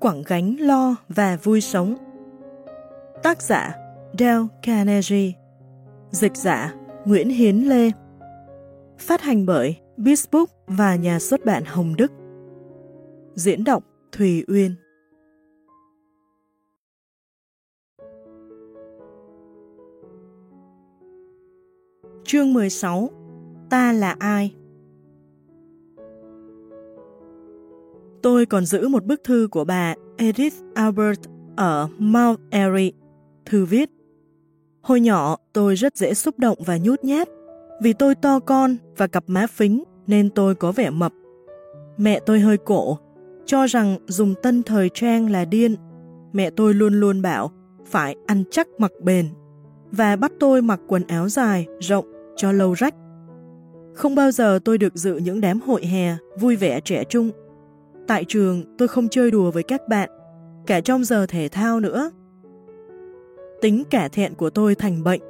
quẳng gánh lo và vui sống. Tác giả Dale Carnegie Dịch giả Nguyễn Hiến Lê Phát hành bởi Bisbook và nhà xuất bản Hồng Đức Diễn đọc Thùy Uyên Chương 16 Ta là ai? Tôi còn giữ một bức thư của bà Edith Albert ở Mount Airy. Thư viết Hồi nhỏ tôi rất dễ xúc động và nhút nhát vì tôi to con và cặp má phính nên tôi có vẻ mập. Mẹ tôi hơi cổ, cho rằng dùng tân thời trang là điên. Mẹ tôi luôn luôn bảo phải ăn chắc mặc bền và bắt tôi mặc quần áo dài, rộng cho lâu rách. Không bao giờ tôi được dự những đám hội hè vui vẻ trẻ trung. Tại trường tôi không chơi đùa với các bạn, cả trong giờ thể thao nữa. Tính cả thẹn của tôi thành bệnh.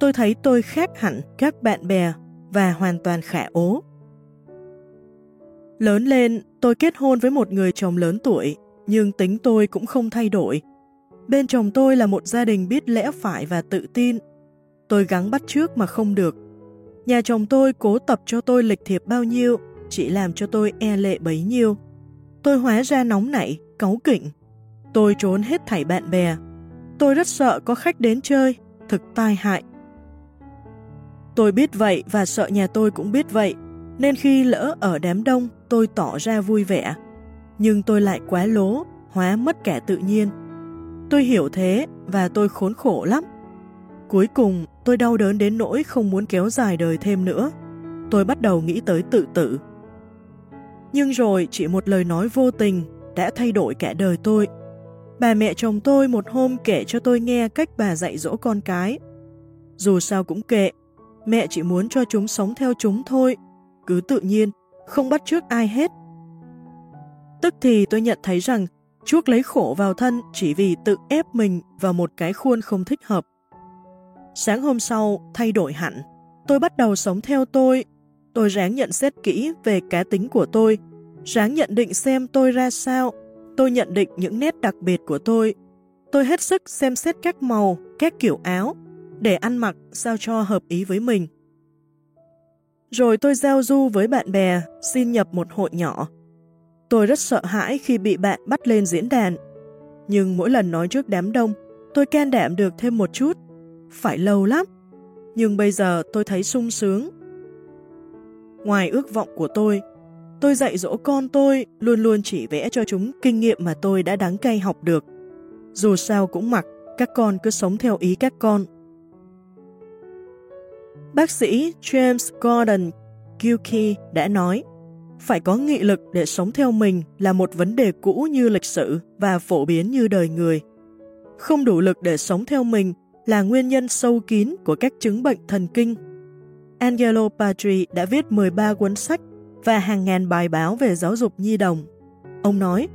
Tôi thấy tôi khác hẳn các bạn bè và hoàn toàn khả ố. Lớn lên, tôi kết hôn với một người chồng lớn tuổi, nhưng tính tôi cũng không thay đổi. Bên chồng tôi là một gia đình biết lẽ phải và tự tin. Tôi gắng bắt trước mà không được. Nhà chồng tôi cố tập cho tôi lịch thiệp bao nhiêu, chỉ làm cho tôi e lệ bấy nhiêu. Tôi hóa ra nóng nảy, cáu kỉnh. Tôi trốn hết thảy bạn bè. Tôi rất sợ có khách đến chơi, thực tai hại. Tôi biết vậy và sợ nhà tôi cũng biết vậy, nên khi lỡ ở đám đông tôi tỏ ra vui vẻ. Nhưng tôi lại quá lố, hóa mất kẻ tự nhiên. Tôi hiểu thế và tôi khốn khổ lắm. Cuối cùng tôi đau đớn đến nỗi không muốn kéo dài đời thêm nữa. Tôi bắt đầu nghĩ tới tự tử. Nhưng rồi chỉ một lời nói vô tình đã thay đổi cả đời tôi. Bà mẹ chồng tôi một hôm kể cho tôi nghe cách bà dạy dỗ con cái. Dù sao cũng kệ, mẹ chỉ muốn cho chúng sống theo chúng thôi, cứ tự nhiên, không bắt trước ai hết. Tức thì tôi nhận thấy rằng chuốc lấy khổ vào thân chỉ vì tự ép mình vào một cái khuôn không thích hợp. Sáng hôm sau, thay đổi hẳn, tôi bắt đầu sống theo tôi. Tôi ráng nhận xét kỹ về cá tính của tôi, ráng nhận định xem tôi ra sao. Tôi nhận định những nét đặc biệt của tôi. Tôi hết sức xem xét các màu, các kiểu áo, để ăn mặc sao cho hợp ý với mình. Rồi tôi giao du với bạn bè, xin nhập một hội nhỏ. Tôi rất sợ hãi khi bị bạn bắt lên diễn đàn. Nhưng mỗi lần nói trước đám đông, tôi can đảm được thêm một chút. Phải lâu lắm. Nhưng bây giờ tôi thấy sung sướng. Ngoài ước vọng của tôi, tôi dạy dỗ con tôi luôn luôn chỉ vẽ cho chúng kinh nghiệm mà tôi đã đáng cay học được. Dù sao cũng mặc, các con cứ sống theo ý các con. Bác sĩ James Gordon Gilkey đã nói, phải có nghị lực để sống theo mình là một vấn đề cũ như lịch sử và phổ biến như đời người. Không đủ lực để sống theo mình là nguyên nhân sâu kín của các chứng bệnh thần kinh. Angelo Patri đã viết 13 cuốn sách và hàng ngàn bài báo về giáo dục nhi đồng. Ông nói,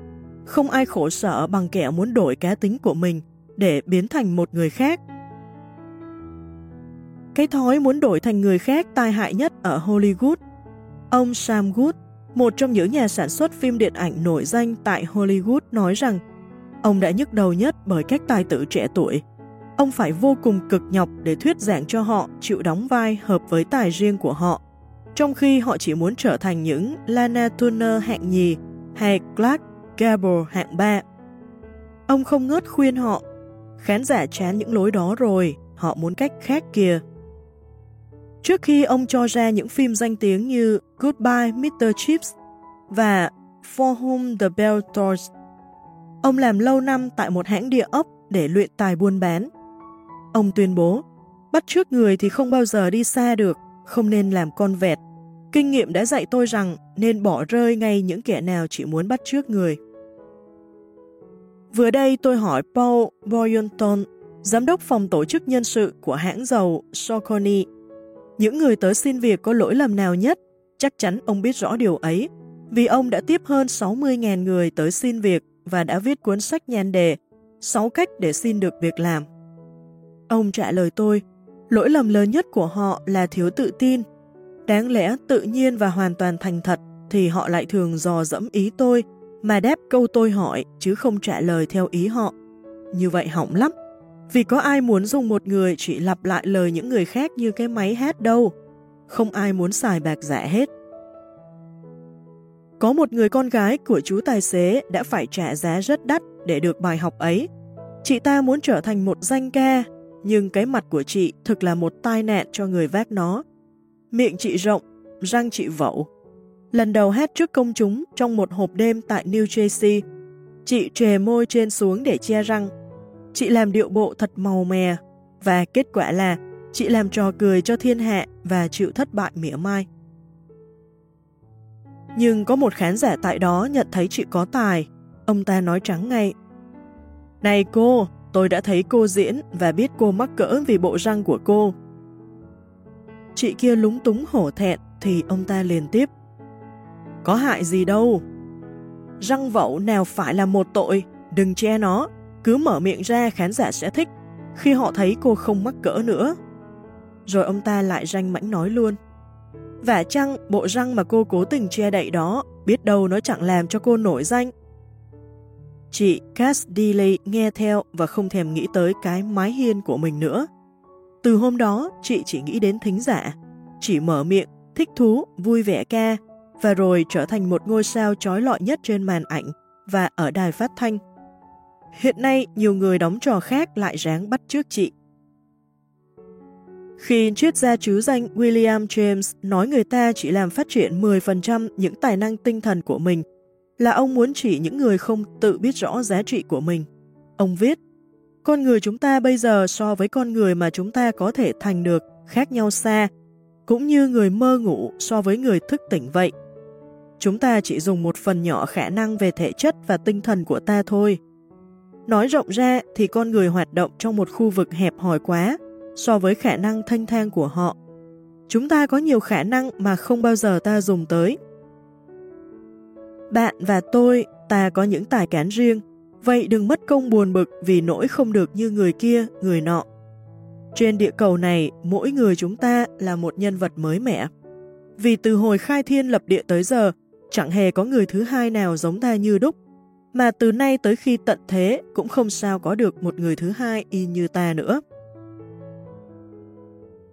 không ai khổ sở bằng kẻ muốn đổi cá tính của mình để biến thành một người khác. Cái thói muốn đổi thành người khác tai hại nhất ở Hollywood. Ông Sam Good, một trong những nhà sản xuất phim điện ảnh nổi danh tại Hollywood nói rằng ông đã nhức đầu nhất bởi các tài tử trẻ tuổi. Ông phải vô cùng cực nhọc để thuyết giảng cho họ chịu đóng vai hợp với tài riêng của họ, trong khi họ chỉ muốn trở thành những Lana Turner hạng nhì hay Clark Gable hạng ba. Ông không ngớt khuyên họ, khán giả chán những lối đó rồi, họ muốn cách khác kìa. Trước khi ông cho ra những phim danh tiếng như Goodbye Mr. Chips và For Whom the Bell Tolls, ông làm lâu năm tại một hãng địa ốc để luyện tài buôn bán. Ông tuyên bố, bắt trước người thì không bao giờ đi xa được, không nên làm con vẹt. Kinh nghiệm đã dạy tôi rằng nên bỏ rơi ngay những kẻ nào chỉ muốn bắt trước người. Vừa đây tôi hỏi Paul Boyonton, giám đốc phòng tổ chức nhân sự của hãng dầu Socony những người tới xin việc có lỗi lầm nào nhất, chắc chắn ông biết rõ điều ấy, vì ông đã tiếp hơn 60.000 người tới xin việc và đã viết cuốn sách nhan đề 6 cách để xin được việc làm. Ông trả lời tôi, lỗi lầm lớn nhất của họ là thiếu tự tin. Đáng lẽ tự nhiên và hoàn toàn thành thật thì họ lại thường dò dẫm ý tôi mà đáp câu tôi hỏi chứ không trả lời theo ý họ. Như vậy hỏng lắm, vì có ai muốn dùng một người chỉ lặp lại lời những người khác như cái máy hát đâu. Không ai muốn xài bạc giả hết. Có một người con gái của chú tài xế đã phải trả giá rất đắt để được bài học ấy. Chị ta muốn trở thành một danh ca, nhưng cái mặt của chị thực là một tai nạn cho người vác nó. Miệng chị rộng, răng chị vẩu. Lần đầu hát trước công chúng trong một hộp đêm tại New Jersey, chị trề môi trên xuống để che răng. Chị làm điệu bộ thật màu mè, và kết quả là chị làm trò cười cho thiên hạ và chịu thất bại mỉa mai. Nhưng có một khán giả tại đó nhận thấy chị có tài. Ông ta nói trắng ngay. Này cô, tôi đã thấy cô diễn và biết cô mắc cỡ vì bộ răng của cô. Chị kia lúng túng hổ thẹn thì ông ta liền tiếp. Có hại gì đâu. Răng vẩu nào phải là một tội, đừng che nó, cứ mở miệng ra khán giả sẽ thích, khi họ thấy cô không mắc cỡ nữa. Rồi ông ta lại ranh mãnh nói luôn. Và chăng bộ răng mà cô cố tình che đậy đó, biết đâu nó chẳng làm cho cô nổi danh. Chị Cass Dealey nghe theo và không thèm nghĩ tới cái mái hiên của mình nữa. Từ hôm đó, chị chỉ nghĩ đến thính giả, chị mở miệng, thích thú, vui vẻ ca, và rồi trở thành một ngôi sao trói lọi nhất trên màn ảnh và ở đài phát thanh. Hiện nay, nhiều người đóng trò khác lại ráng bắt trước chị. Khi triết gia chứ danh William James nói người ta chỉ làm phát triển 10% những tài năng tinh thần của mình, là ông muốn chỉ những người không tự biết rõ giá trị của mình. Ông viết, con người chúng ta bây giờ so với con người mà chúng ta có thể thành được khác nhau xa, cũng như người mơ ngủ so với người thức tỉnh vậy. Chúng ta chỉ dùng một phần nhỏ khả năng về thể chất và tinh thần của ta thôi. Nói rộng ra thì con người hoạt động trong một khu vực hẹp hòi quá, so với khả năng thanh thang của họ. Chúng ta có nhiều khả năng mà không bao giờ ta dùng tới. Bạn và tôi, ta có những tài cán riêng, vậy đừng mất công buồn bực vì nỗi không được như người kia, người nọ. Trên địa cầu này, mỗi người chúng ta là một nhân vật mới mẻ. Vì từ hồi khai thiên lập địa tới giờ, chẳng hề có người thứ hai nào giống ta như đúc, mà từ nay tới khi tận thế cũng không sao có được một người thứ hai y như ta nữa.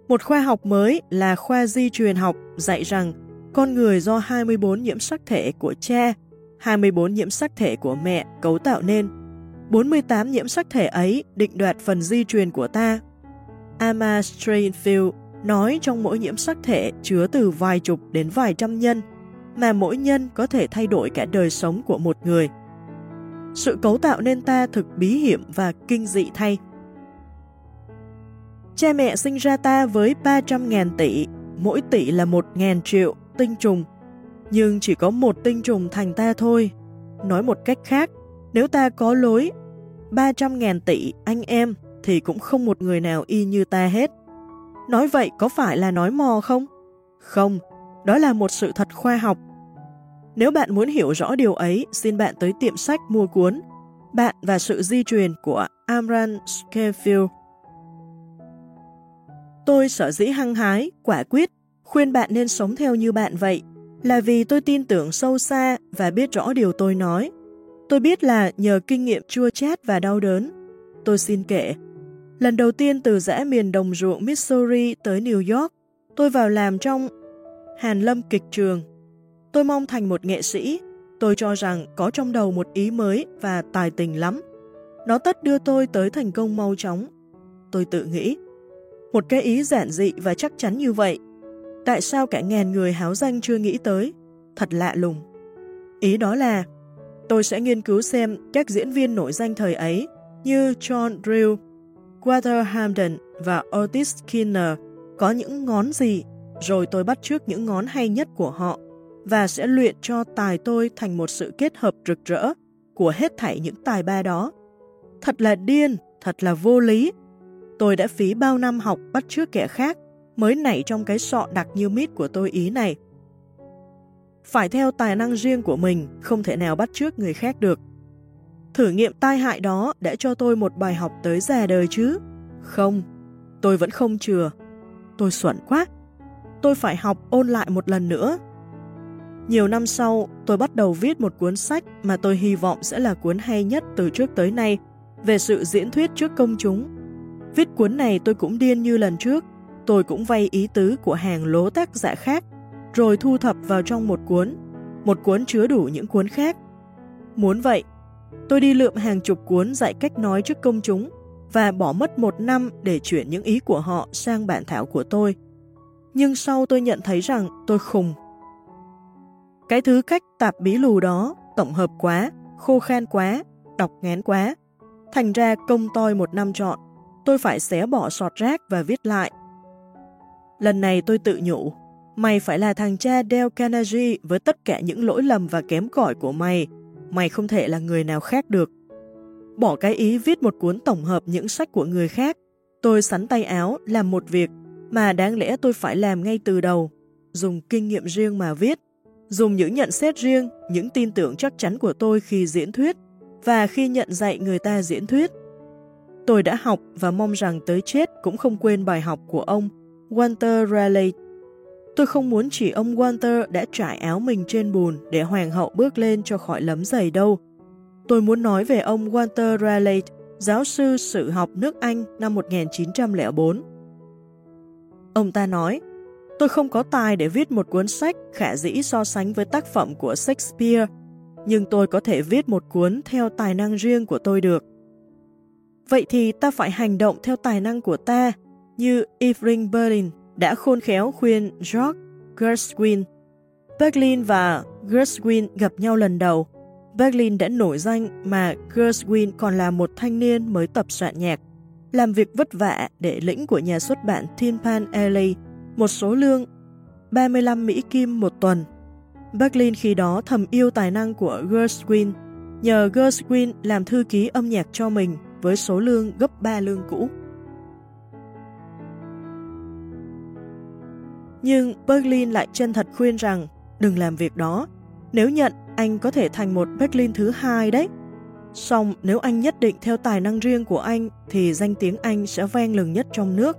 Một khoa học mới là khoa di truyền học dạy rằng con người do 24 nhiễm sắc thể của cha, 24 nhiễm sắc thể của mẹ cấu tạo nên. 48 nhiễm sắc thể ấy định đoạt phần di truyền của ta. Ama Strainfield nói trong mỗi nhiễm sắc thể chứa từ vài chục đến vài trăm nhân, mà mỗi nhân có thể thay đổi cả đời sống của một người. Sự cấu tạo nên ta thực bí hiểm và kinh dị thay. Cha mẹ sinh ra ta với 300.000 tỷ, mỗi tỷ là 1.000 triệu tinh trùng, nhưng chỉ có một tinh trùng thành ta thôi. Nói một cách khác, nếu ta có lối 300.000 tỷ anh em thì cũng không một người nào y như ta hết. Nói vậy có phải là nói mò không? Không, đó là một sự thật khoa học. Nếu bạn muốn hiểu rõ điều ấy, xin bạn tới tiệm sách mua cuốn Bạn và sự di truyền của Amran Scafield Tôi sở dĩ hăng hái, quả quyết, khuyên bạn nên sống theo như bạn vậy, là vì tôi tin tưởng sâu xa và biết rõ điều tôi nói. Tôi biết là nhờ kinh nghiệm chua chát và đau đớn. Tôi xin kể, lần đầu tiên từ dã miền đồng ruộng Missouri tới New York, tôi vào làm trong Hàn Lâm Kịch Trường. Tôi mong thành một nghệ sĩ, tôi cho rằng có trong đầu một ý mới và tài tình lắm. Nó tất đưa tôi tới thành công mau chóng. Tôi tự nghĩ, một cái ý giản dị và chắc chắn như vậy. Tại sao cả ngàn người háo danh chưa nghĩ tới? Thật lạ lùng. Ý đó là, tôi sẽ nghiên cứu xem các diễn viên nổi danh thời ấy như John Drew, Walter Hamden và Otis Skinner có những ngón gì, rồi tôi bắt trước những ngón hay nhất của họ và sẽ luyện cho tài tôi thành một sự kết hợp rực rỡ của hết thảy những tài ba đó. Thật là điên, thật là vô lý, Tôi đã phí bao năm học bắt chước kẻ khác, mới nảy trong cái sọ đặc như mít của tôi ý này. Phải theo tài năng riêng của mình, không thể nào bắt chước người khác được. Thử nghiệm tai hại đó đã cho tôi một bài học tới già đời chứ? Không, tôi vẫn không chừa. Tôi xuẩn quá. Tôi phải học ôn lại một lần nữa. Nhiều năm sau, tôi bắt đầu viết một cuốn sách mà tôi hy vọng sẽ là cuốn hay nhất từ trước tới nay về sự diễn thuyết trước công chúng. Viết cuốn này tôi cũng điên như lần trước, tôi cũng vay ý tứ của hàng lố tác giả khác, rồi thu thập vào trong một cuốn, một cuốn chứa đủ những cuốn khác. Muốn vậy, tôi đi lượm hàng chục cuốn dạy cách nói trước công chúng và bỏ mất một năm để chuyển những ý của họ sang bản thảo của tôi. Nhưng sau tôi nhận thấy rằng tôi khùng. Cái thứ cách tạp bí lù đó tổng hợp quá, khô khan quá, đọc ngán quá. Thành ra công toi một năm chọn, tôi phải xé bỏ sọt rác và viết lại. Lần này tôi tự nhủ, mày phải là thằng cha Dale Carnegie với tất cả những lỗi lầm và kém cỏi của mày. Mày không thể là người nào khác được. Bỏ cái ý viết một cuốn tổng hợp những sách của người khác, tôi sắn tay áo làm một việc mà đáng lẽ tôi phải làm ngay từ đầu, dùng kinh nghiệm riêng mà viết, dùng những nhận xét riêng, những tin tưởng chắc chắn của tôi khi diễn thuyết và khi nhận dạy người ta diễn thuyết. Tôi đã học và mong rằng tới chết cũng không quên bài học của ông Walter Raleigh. Tôi không muốn chỉ ông Walter đã trải áo mình trên bùn để hoàng hậu bước lên cho khỏi lấm giày đâu. Tôi muốn nói về ông Walter Raleigh, giáo sư sự học nước Anh năm 1904. Ông ta nói, tôi không có tài để viết một cuốn sách khả dĩ so sánh với tác phẩm của Shakespeare, nhưng tôi có thể viết một cuốn theo tài năng riêng của tôi được. Vậy thì ta phải hành động theo tài năng của ta, như Evelyn Berlin đã khôn khéo khuyên George Gershwin. Berlin và Gershwin gặp nhau lần đầu. Berlin đã nổi danh mà Gershwin còn là một thanh niên mới tập soạn nhạc, làm việc vất vả để lĩnh của nhà xuất bản Tin Pan Alley một số lương 35 Mỹ Kim một tuần. Berlin khi đó thầm yêu tài năng của Gershwin, nhờ Gershwin làm thư ký âm nhạc cho mình với số lương gấp 3 lương cũ. Nhưng Berlin lại chân thật khuyên rằng đừng làm việc đó. Nếu nhận, anh có thể thành một Berlin thứ hai đấy. Xong nếu anh nhất định theo tài năng riêng của anh thì danh tiếng anh sẽ vang lừng nhất trong nước.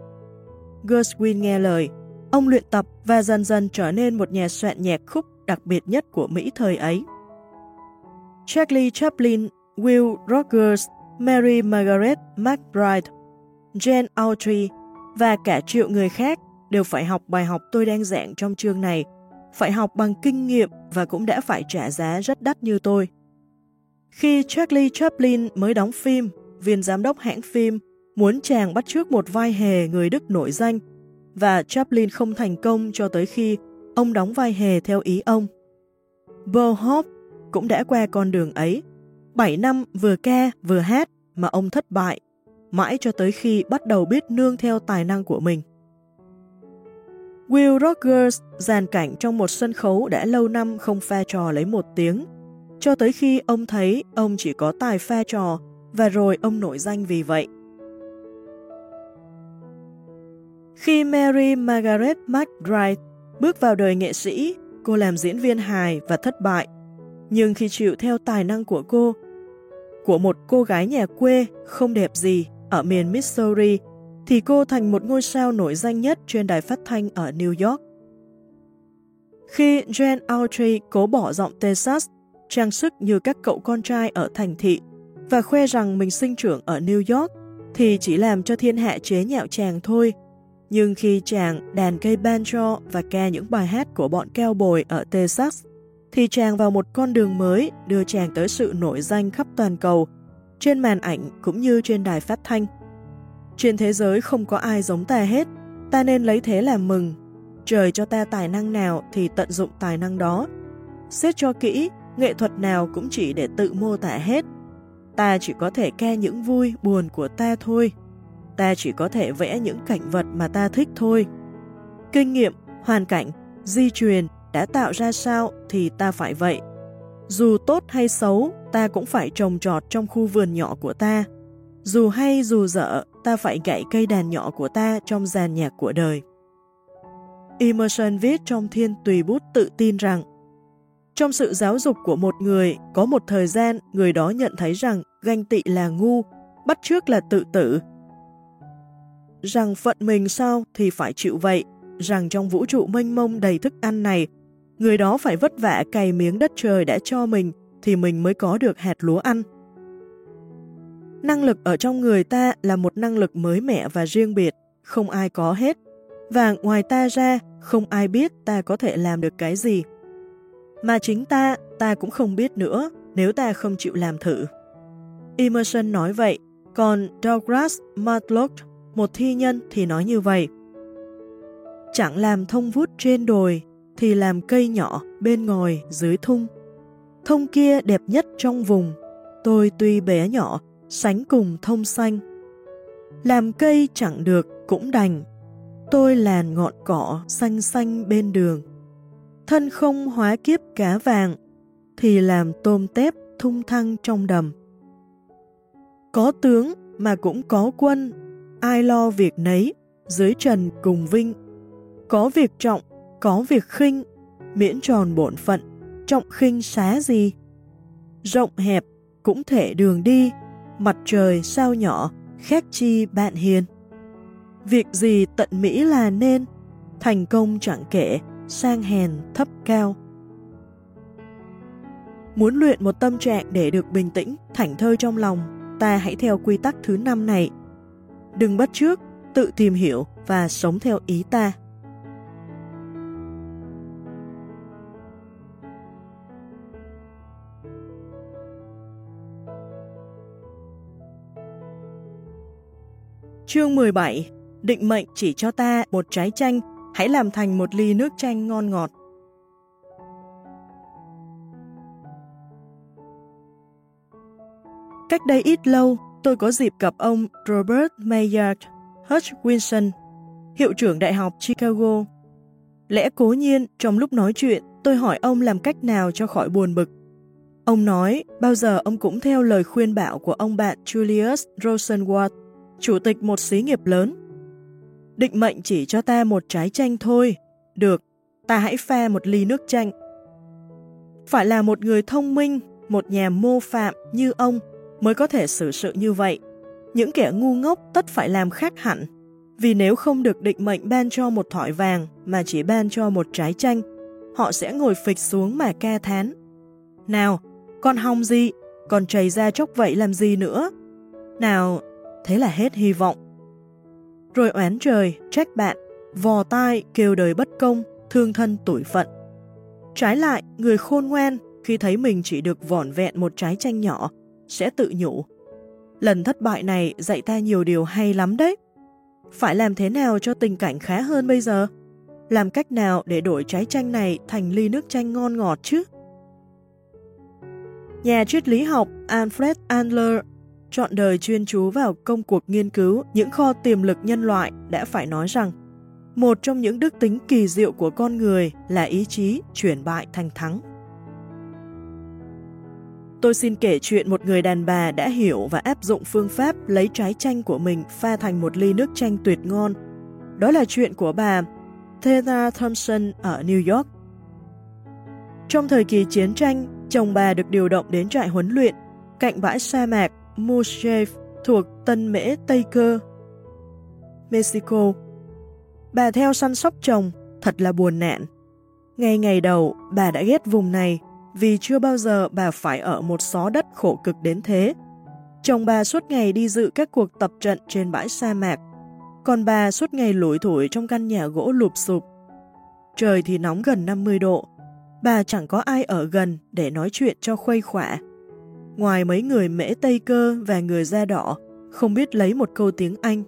Gershwin nghe lời, ông luyện tập và dần dần trở nên một nhà soạn nhạc khúc đặc biệt nhất của Mỹ thời ấy. Charlie Chaplin, Will Rogers, Mary Margaret McBride, Jane Autry và cả triệu người khác đều phải học bài học tôi đang giảng trong chương này, phải học bằng kinh nghiệm và cũng đã phải trả giá rất đắt như tôi. Khi Charlie Chaplin mới đóng phim, viên giám đốc hãng phim muốn chàng bắt trước một vai hề người Đức nổi danh và Chaplin không thành công cho tới khi ông đóng vai hề theo ý ông. Bo Hope cũng đã qua con đường ấy. 7 năm vừa ca vừa hát mà ông thất bại, mãi cho tới khi bắt đầu biết nương theo tài năng của mình. Will Rogers dàn cảnh trong một sân khấu đã lâu năm không pha trò lấy một tiếng, cho tới khi ông thấy ông chỉ có tài pha trò và rồi ông nổi danh vì vậy. Khi Mary Margaret McBride bước vào đời nghệ sĩ, cô làm diễn viên hài và thất bại. Nhưng khi chịu theo tài năng của cô, của một cô gái nhà quê không đẹp gì ở miền Missouri thì cô thành một ngôi sao nổi danh nhất trên đài phát thanh ở New York. Khi Jane Autry cố bỏ giọng Texas, trang sức như các cậu con trai ở thành thị và khoe rằng mình sinh trưởng ở New York, thì chỉ làm cho thiên hạ chế nhạo chàng thôi. Nhưng khi chàng đàn cây banjo và ca những bài hát của bọn keo bồi ở Texas, thì chàng vào một con đường mới đưa chàng tới sự nổi danh khắp toàn cầu, trên màn ảnh cũng như trên đài phát thanh. Trên thế giới không có ai giống ta hết, ta nên lấy thế làm mừng. Trời cho ta tài năng nào thì tận dụng tài năng đó. Xét cho kỹ, nghệ thuật nào cũng chỉ để tự mô tả hết. Ta chỉ có thể ca những vui, buồn của ta thôi. Ta chỉ có thể vẽ những cảnh vật mà ta thích thôi. Kinh nghiệm, hoàn cảnh, di truyền đã tạo ra sao thì ta phải vậy. Dù tốt hay xấu, ta cũng phải trồng trọt trong khu vườn nhỏ của ta. Dù hay dù dở, ta phải gãy cây đàn nhỏ của ta trong giàn nhạc của đời. Emerson viết trong Thiên Tùy Bút tự tin rằng trong sự giáo dục của một người, có một thời gian người đó nhận thấy rằng ganh tị là ngu, bắt trước là tự tử. Rằng phận mình sao thì phải chịu vậy, rằng trong vũ trụ mênh mông đầy thức ăn này, người đó phải vất vả cày miếng đất trời đã cho mình thì mình mới có được hạt lúa ăn. Năng lực ở trong người ta là một năng lực mới mẻ và riêng biệt, không ai có hết. Và ngoài ta ra, không ai biết ta có thể làm được cái gì. Mà chính ta, ta cũng không biết nữa nếu ta không chịu làm thử. Emerson nói vậy, còn Douglas Matlock, một thi nhân thì nói như vậy. Chẳng làm thông vút trên đồi, thì làm cây nhỏ bên ngồi dưới thung. Thông kia đẹp nhất trong vùng, tôi tuy bé nhỏ, sánh cùng thông xanh. Làm cây chẳng được cũng đành, tôi làn ngọn cỏ xanh xanh bên đường. Thân không hóa kiếp cá vàng, thì làm tôm tép thung thăng trong đầm. Có tướng mà cũng có quân, ai lo việc nấy, dưới trần cùng vinh. Có việc trọng, có việc khinh, miễn tròn bổn phận, trọng khinh xá gì. Rộng hẹp cũng thể đường đi, mặt trời sao nhỏ, khác chi bạn hiền. Việc gì tận Mỹ là nên, thành công chẳng kể, sang hèn thấp cao. Muốn luyện một tâm trạng để được bình tĩnh, thảnh thơi trong lòng, ta hãy theo quy tắc thứ năm này. Đừng bắt trước, tự tìm hiểu và sống theo ý ta. Chương 17 Định mệnh chỉ cho ta một trái chanh, hãy làm thành một ly nước chanh ngon ngọt. Cách đây ít lâu, tôi có dịp gặp ông Robert Maynard Hutchinson, hiệu trưởng Đại học Chicago. Lẽ cố nhiên, trong lúc nói chuyện, tôi hỏi ông làm cách nào cho khỏi buồn bực. Ông nói, bao giờ ông cũng theo lời khuyên bảo của ông bạn Julius Rosenwald, chủ tịch một xí nghiệp lớn. Định mệnh chỉ cho ta một trái chanh thôi. Được, ta hãy pha một ly nước chanh. Phải là một người thông minh, một nhà mô phạm như ông mới có thể xử sự như vậy. Những kẻ ngu ngốc tất phải làm khác hẳn, vì nếu không được định mệnh ban cho một thỏi vàng mà chỉ ban cho một trái chanh, họ sẽ ngồi phịch xuống mà ca thán. Nào, con hong gì, còn chảy ra chốc vậy làm gì nữa? Nào, thế là hết hy vọng. Rồi oán trời, trách bạn, vò tai kêu đời bất công, thương thân tuổi phận. Trái lại, người khôn ngoan khi thấy mình chỉ được vỏn vẹn một trái chanh nhỏ sẽ tự nhủ. Lần thất bại này dạy ta nhiều điều hay lắm đấy. Phải làm thế nào cho tình cảnh khá hơn bây giờ? Làm cách nào để đổi trái chanh này thành ly nước chanh ngon ngọt chứ? Nhà triết lý học Alfred Adler chọn đời chuyên chú vào công cuộc nghiên cứu những kho tiềm lực nhân loại đã phải nói rằng một trong những đức tính kỳ diệu của con người là ý chí chuyển bại thành thắng. Tôi xin kể chuyện một người đàn bà đã hiểu và áp dụng phương pháp lấy trái chanh của mình pha thành một ly nước chanh tuyệt ngon. Đó là chuyện của bà Theda Thompson ở New York. Trong thời kỳ chiến tranh, chồng bà được điều động đến trại huấn luyện cạnh bãi sa mạc Mushev thuộc Tân Mễ Tây Cơ, Mexico. Bà theo săn sóc chồng, thật là buồn nạn. Ngay ngày đầu, bà đã ghét vùng này vì chưa bao giờ bà phải ở một xó đất khổ cực đến thế. Chồng bà suốt ngày đi dự các cuộc tập trận trên bãi sa mạc, còn bà suốt ngày lủi thủi trong căn nhà gỗ lụp sụp. Trời thì nóng gần 50 độ, bà chẳng có ai ở gần để nói chuyện cho khuây khỏa. Ngoài mấy người mễ Tây Cơ và người da đỏ, không biết lấy một câu tiếng Anh.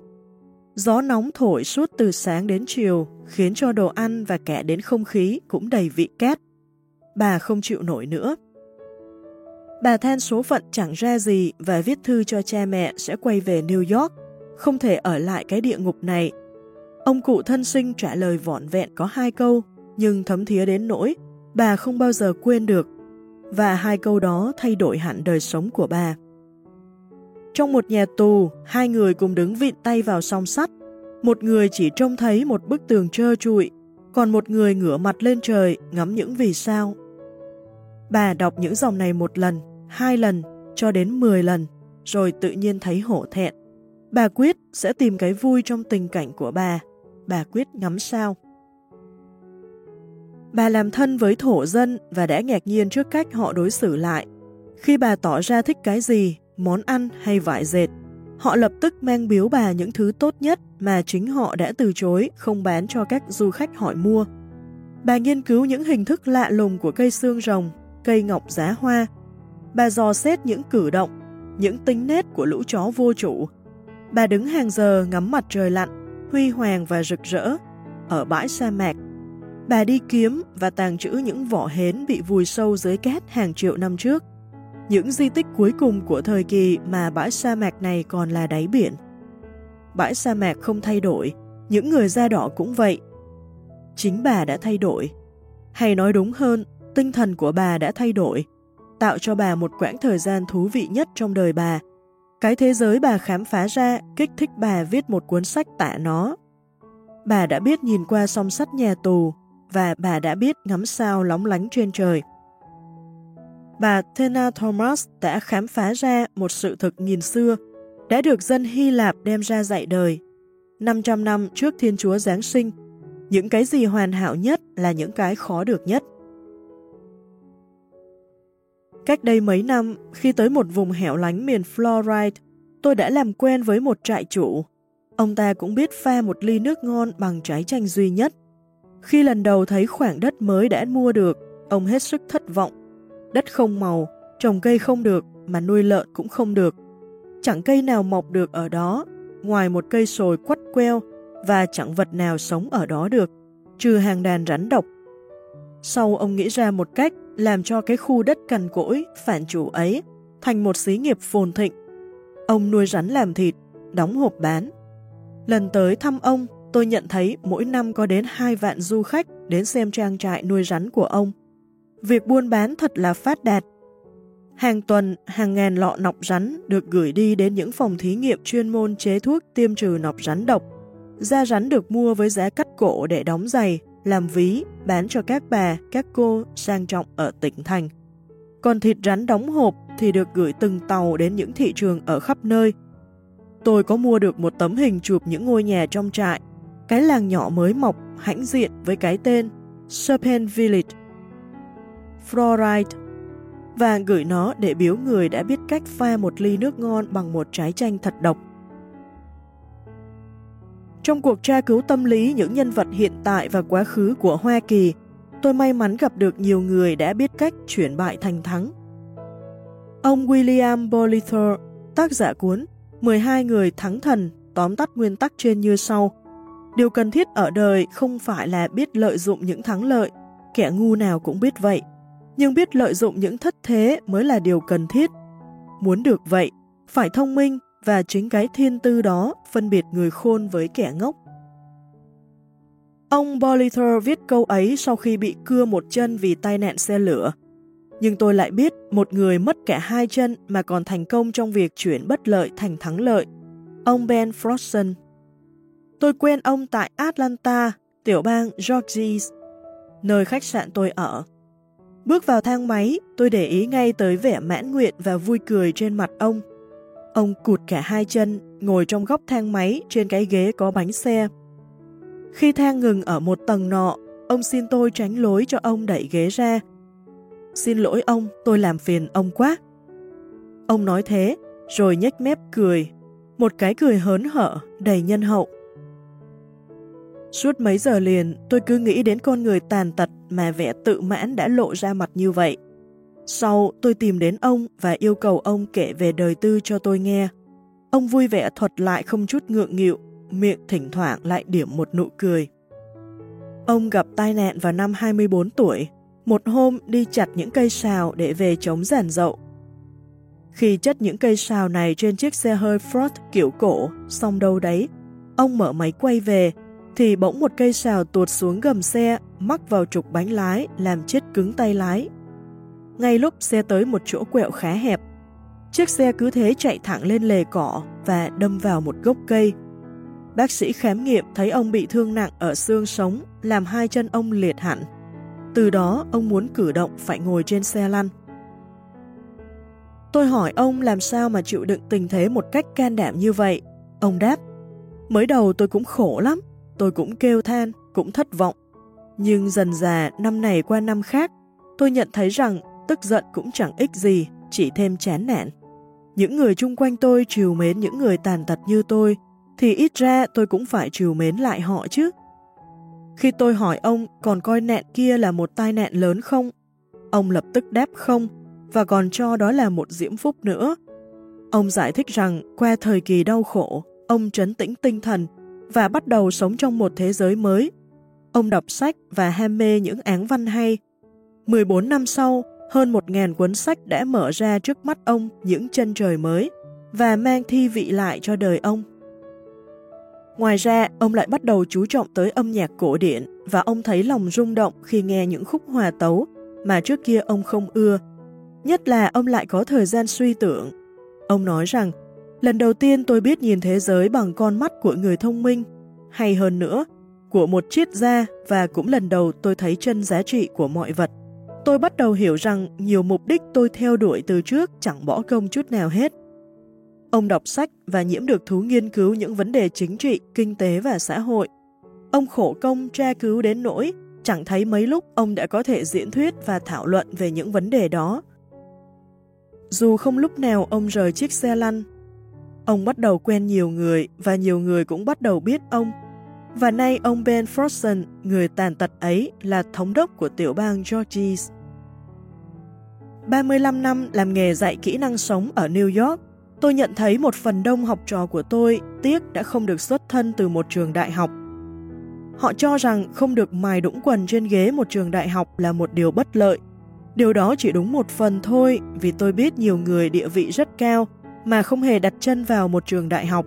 Gió nóng thổi suốt từ sáng đến chiều, khiến cho đồ ăn và kẻ đến không khí cũng đầy vị két bà không chịu nổi nữa. Bà than số phận chẳng ra gì và viết thư cho cha mẹ sẽ quay về New York, không thể ở lại cái địa ngục này. Ông cụ thân sinh trả lời vỏn vẹn có hai câu, nhưng thấm thía đến nỗi, bà không bao giờ quên được, và hai câu đó thay đổi hẳn đời sống của bà. Trong một nhà tù, hai người cùng đứng vịn tay vào song sắt, một người chỉ trông thấy một bức tường trơ trụi, còn một người ngửa mặt lên trời ngắm những vì sao Bà đọc những dòng này một lần, hai lần, cho đến 10 lần, rồi tự nhiên thấy hổ thẹn. Bà quyết sẽ tìm cái vui trong tình cảnh của bà. Bà quyết ngắm sao. Bà làm thân với thổ dân và đã ngạc nhiên trước cách họ đối xử lại. Khi bà tỏ ra thích cái gì, món ăn hay vải dệt, họ lập tức mang biếu bà những thứ tốt nhất mà chính họ đã từ chối không bán cho các du khách hỏi mua. Bà nghiên cứu những hình thức lạ lùng của cây xương rồng, cây ngọc giá hoa. Bà dò xét những cử động, những tính nét của lũ chó vô chủ. Bà đứng hàng giờ ngắm mặt trời lặn, huy hoàng và rực rỡ, ở bãi sa mạc. Bà đi kiếm và tàng trữ những vỏ hến bị vùi sâu dưới cát hàng triệu năm trước. Những di tích cuối cùng của thời kỳ mà bãi sa mạc này còn là đáy biển. Bãi sa mạc không thay đổi, những người da đỏ cũng vậy. Chính bà đã thay đổi. Hay nói đúng hơn, tinh thần của bà đã thay đổi, tạo cho bà một quãng thời gian thú vị nhất trong đời bà. Cái thế giới bà khám phá ra kích thích bà viết một cuốn sách tả nó. Bà đã biết nhìn qua song sắt nhà tù và bà đã biết ngắm sao lóng lánh trên trời. Bà Thena Thomas đã khám phá ra một sự thực nghìn xưa, đã được dân Hy Lạp đem ra dạy đời. 500 năm trước Thiên Chúa Giáng sinh, những cái gì hoàn hảo nhất là những cái khó được nhất. Cách đây mấy năm, khi tới một vùng hẻo lánh miền Floride, tôi đã làm quen với một trại chủ. Ông ta cũng biết pha một ly nước ngon bằng trái chanh duy nhất. Khi lần đầu thấy khoảng đất mới đã mua được, ông hết sức thất vọng. Đất không màu, trồng cây không được, mà nuôi lợn cũng không được. Chẳng cây nào mọc được ở đó, ngoài một cây sồi quắt queo, và chẳng vật nào sống ở đó được, trừ hàng đàn rắn độc. Sau ông nghĩ ra một cách làm cho cái khu đất cằn cỗi, phản chủ ấy thành một xí nghiệp phồn thịnh. Ông nuôi rắn làm thịt, đóng hộp bán. Lần tới thăm ông, tôi nhận thấy mỗi năm có đến 2 vạn du khách đến xem trang trại nuôi rắn của ông. Việc buôn bán thật là phát đạt. Hàng tuần, hàng ngàn lọ nọc rắn được gửi đi đến những phòng thí nghiệm chuyên môn chế thuốc tiêm trừ nọc rắn độc. Da rắn được mua với giá cắt cổ để đóng giày, làm ví, bán cho các bà, các cô sang trọng ở tỉnh thành. Còn thịt rắn đóng hộp thì được gửi từng tàu đến những thị trường ở khắp nơi. Tôi có mua được một tấm hình chụp những ngôi nhà trong trại, cái làng nhỏ mới mọc, hãnh diện với cái tên Serpent Village, Fluoride, và gửi nó để biếu người đã biết cách pha một ly nước ngon bằng một trái chanh thật độc. Trong cuộc tra cứu tâm lý những nhân vật hiện tại và quá khứ của Hoa Kỳ, tôi may mắn gặp được nhiều người đã biết cách chuyển bại thành thắng. Ông William Bolitho, tác giả cuốn 12 người thắng thần, tóm tắt nguyên tắc trên như sau. Điều cần thiết ở đời không phải là biết lợi dụng những thắng lợi, kẻ ngu nào cũng biết vậy, nhưng biết lợi dụng những thất thế mới là điều cần thiết. Muốn được vậy, phải thông minh, và chính cái thiên tư đó phân biệt người khôn với kẻ ngốc. Ông Bolither viết câu ấy sau khi bị cưa một chân vì tai nạn xe lửa. Nhưng tôi lại biết một người mất cả hai chân mà còn thành công trong việc chuyển bất lợi thành thắng lợi. Ông Ben Frostson. Tôi quen ông tại Atlanta, tiểu bang Georgia, nơi khách sạn tôi ở. Bước vào thang máy, tôi để ý ngay tới vẻ mãn nguyện và vui cười trên mặt ông Ông cụt cả hai chân, ngồi trong góc thang máy trên cái ghế có bánh xe. Khi thang ngừng ở một tầng nọ, ông xin tôi tránh lối cho ông đẩy ghế ra. Xin lỗi ông, tôi làm phiền ông quá. Ông nói thế, rồi nhếch mép cười, một cái cười hớn hở, đầy nhân hậu. Suốt mấy giờ liền, tôi cứ nghĩ đến con người tàn tật mà vẻ tự mãn đã lộ ra mặt như vậy. Sau, tôi tìm đến ông và yêu cầu ông kể về đời tư cho tôi nghe. Ông vui vẻ thuật lại không chút ngượng nghịu, miệng thỉnh thoảng lại điểm một nụ cười. Ông gặp tai nạn vào năm 24 tuổi, một hôm đi chặt những cây sào để về chống giàn dậu. Khi chất những cây sào này trên chiếc xe hơi Ford kiểu cổ, xong đâu đấy, ông mở máy quay về, thì bỗng một cây xào tuột xuống gầm xe, mắc vào trục bánh lái, làm chết cứng tay lái, ngay lúc xe tới một chỗ quẹo khá hẹp. Chiếc xe cứ thế chạy thẳng lên lề cỏ và đâm vào một gốc cây. Bác sĩ khám nghiệm thấy ông bị thương nặng ở xương sống, làm hai chân ông liệt hẳn. Từ đó ông muốn cử động phải ngồi trên xe lăn. Tôi hỏi ông làm sao mà chịu đựng tình thế một cách can đảm như vậy. Ông đáp, mới đầu tôi cũng khổ lắm, tôi cũng kêu than, cũng thất vọng. Nhưng dần dà năm này qua năm khác, tôi nhận thấy rằng tức giận cũng chẳng ích gì, chỉ thêm chán nản. Những người chung quanh tôi chiều mến những người tàn tật như tôi, thì ít ra tôi cũng phải chiều mến lại họ chứ. Khi tôi hỏi ông còn coi nạn kia là một tai nạn lớn không, ông lập tức đáp không, và còn cho đó là một diễm phúc nữa. Ông giải thích rằng qua thời kỳ đau khổ, ông trấn tĩnh tinh thần và bắt đầu sống trong một thế giới mới. Ông đọc sách và ham mê những án văn hay. 14 năm sau, hơn 1.000 cuốn sách đã mở ra trước mắt ông những chân trời mới và mang thi vị lại cho đời ông. Ngoài ra, ông lại bắt đầu chú trọng tới âm nhạc cổ điển và ông thấy lòng rung động khi nghe những khúc hòa tấu mà trước kia ông không ưa. Nhất là ông lại có thời gian suy tưởng. Ông nói rằng, lần đầu tiên tôi biết nhìn thế giới bằng con mắt của người thông minh, hay hơn nữa, của một triết gia và cũng lần đầu tôi thấy chân giá trị của mọi vật. Tôi bắt đầu hiểu rằng nhiều mục đích tôi theo đuổi từ trước chẳng bỏ công chút nào hết. Ông đọc sách và nhiễm được thú nghiên cứu những vấn đề chính trị, kinh tế và xã hội. Ông khổ công tra cứu đến nỗi chẳng thấy mấy lúc ông đã có thể diễn thuyết và thảo luận về những vấn đề đó. Dù không lúc nào ông rời chiếc xe lăn, ông bắt đầu quen nhiều người và nhiều người cũng bắt đầu biết ông. Và nay ông Ben Frosten, người tàn tật ấy, là thống đốc của tiểu bang Georgia. 35 năm làm nghề dạy kỹ năng sống ở New York, tôi nhận thấy một phần đông học trò của tôi tiếc đã không được xuất thân từ một trường đại học Họ cho rằng không được mài đũng quần trên ghế một trường đại học là một điều bất lợi. Điều đó chỉ đúng một phần thôi vì tôi biết nhiều người địa vị rất cao mà không hề đặt chân vào một trường đại học.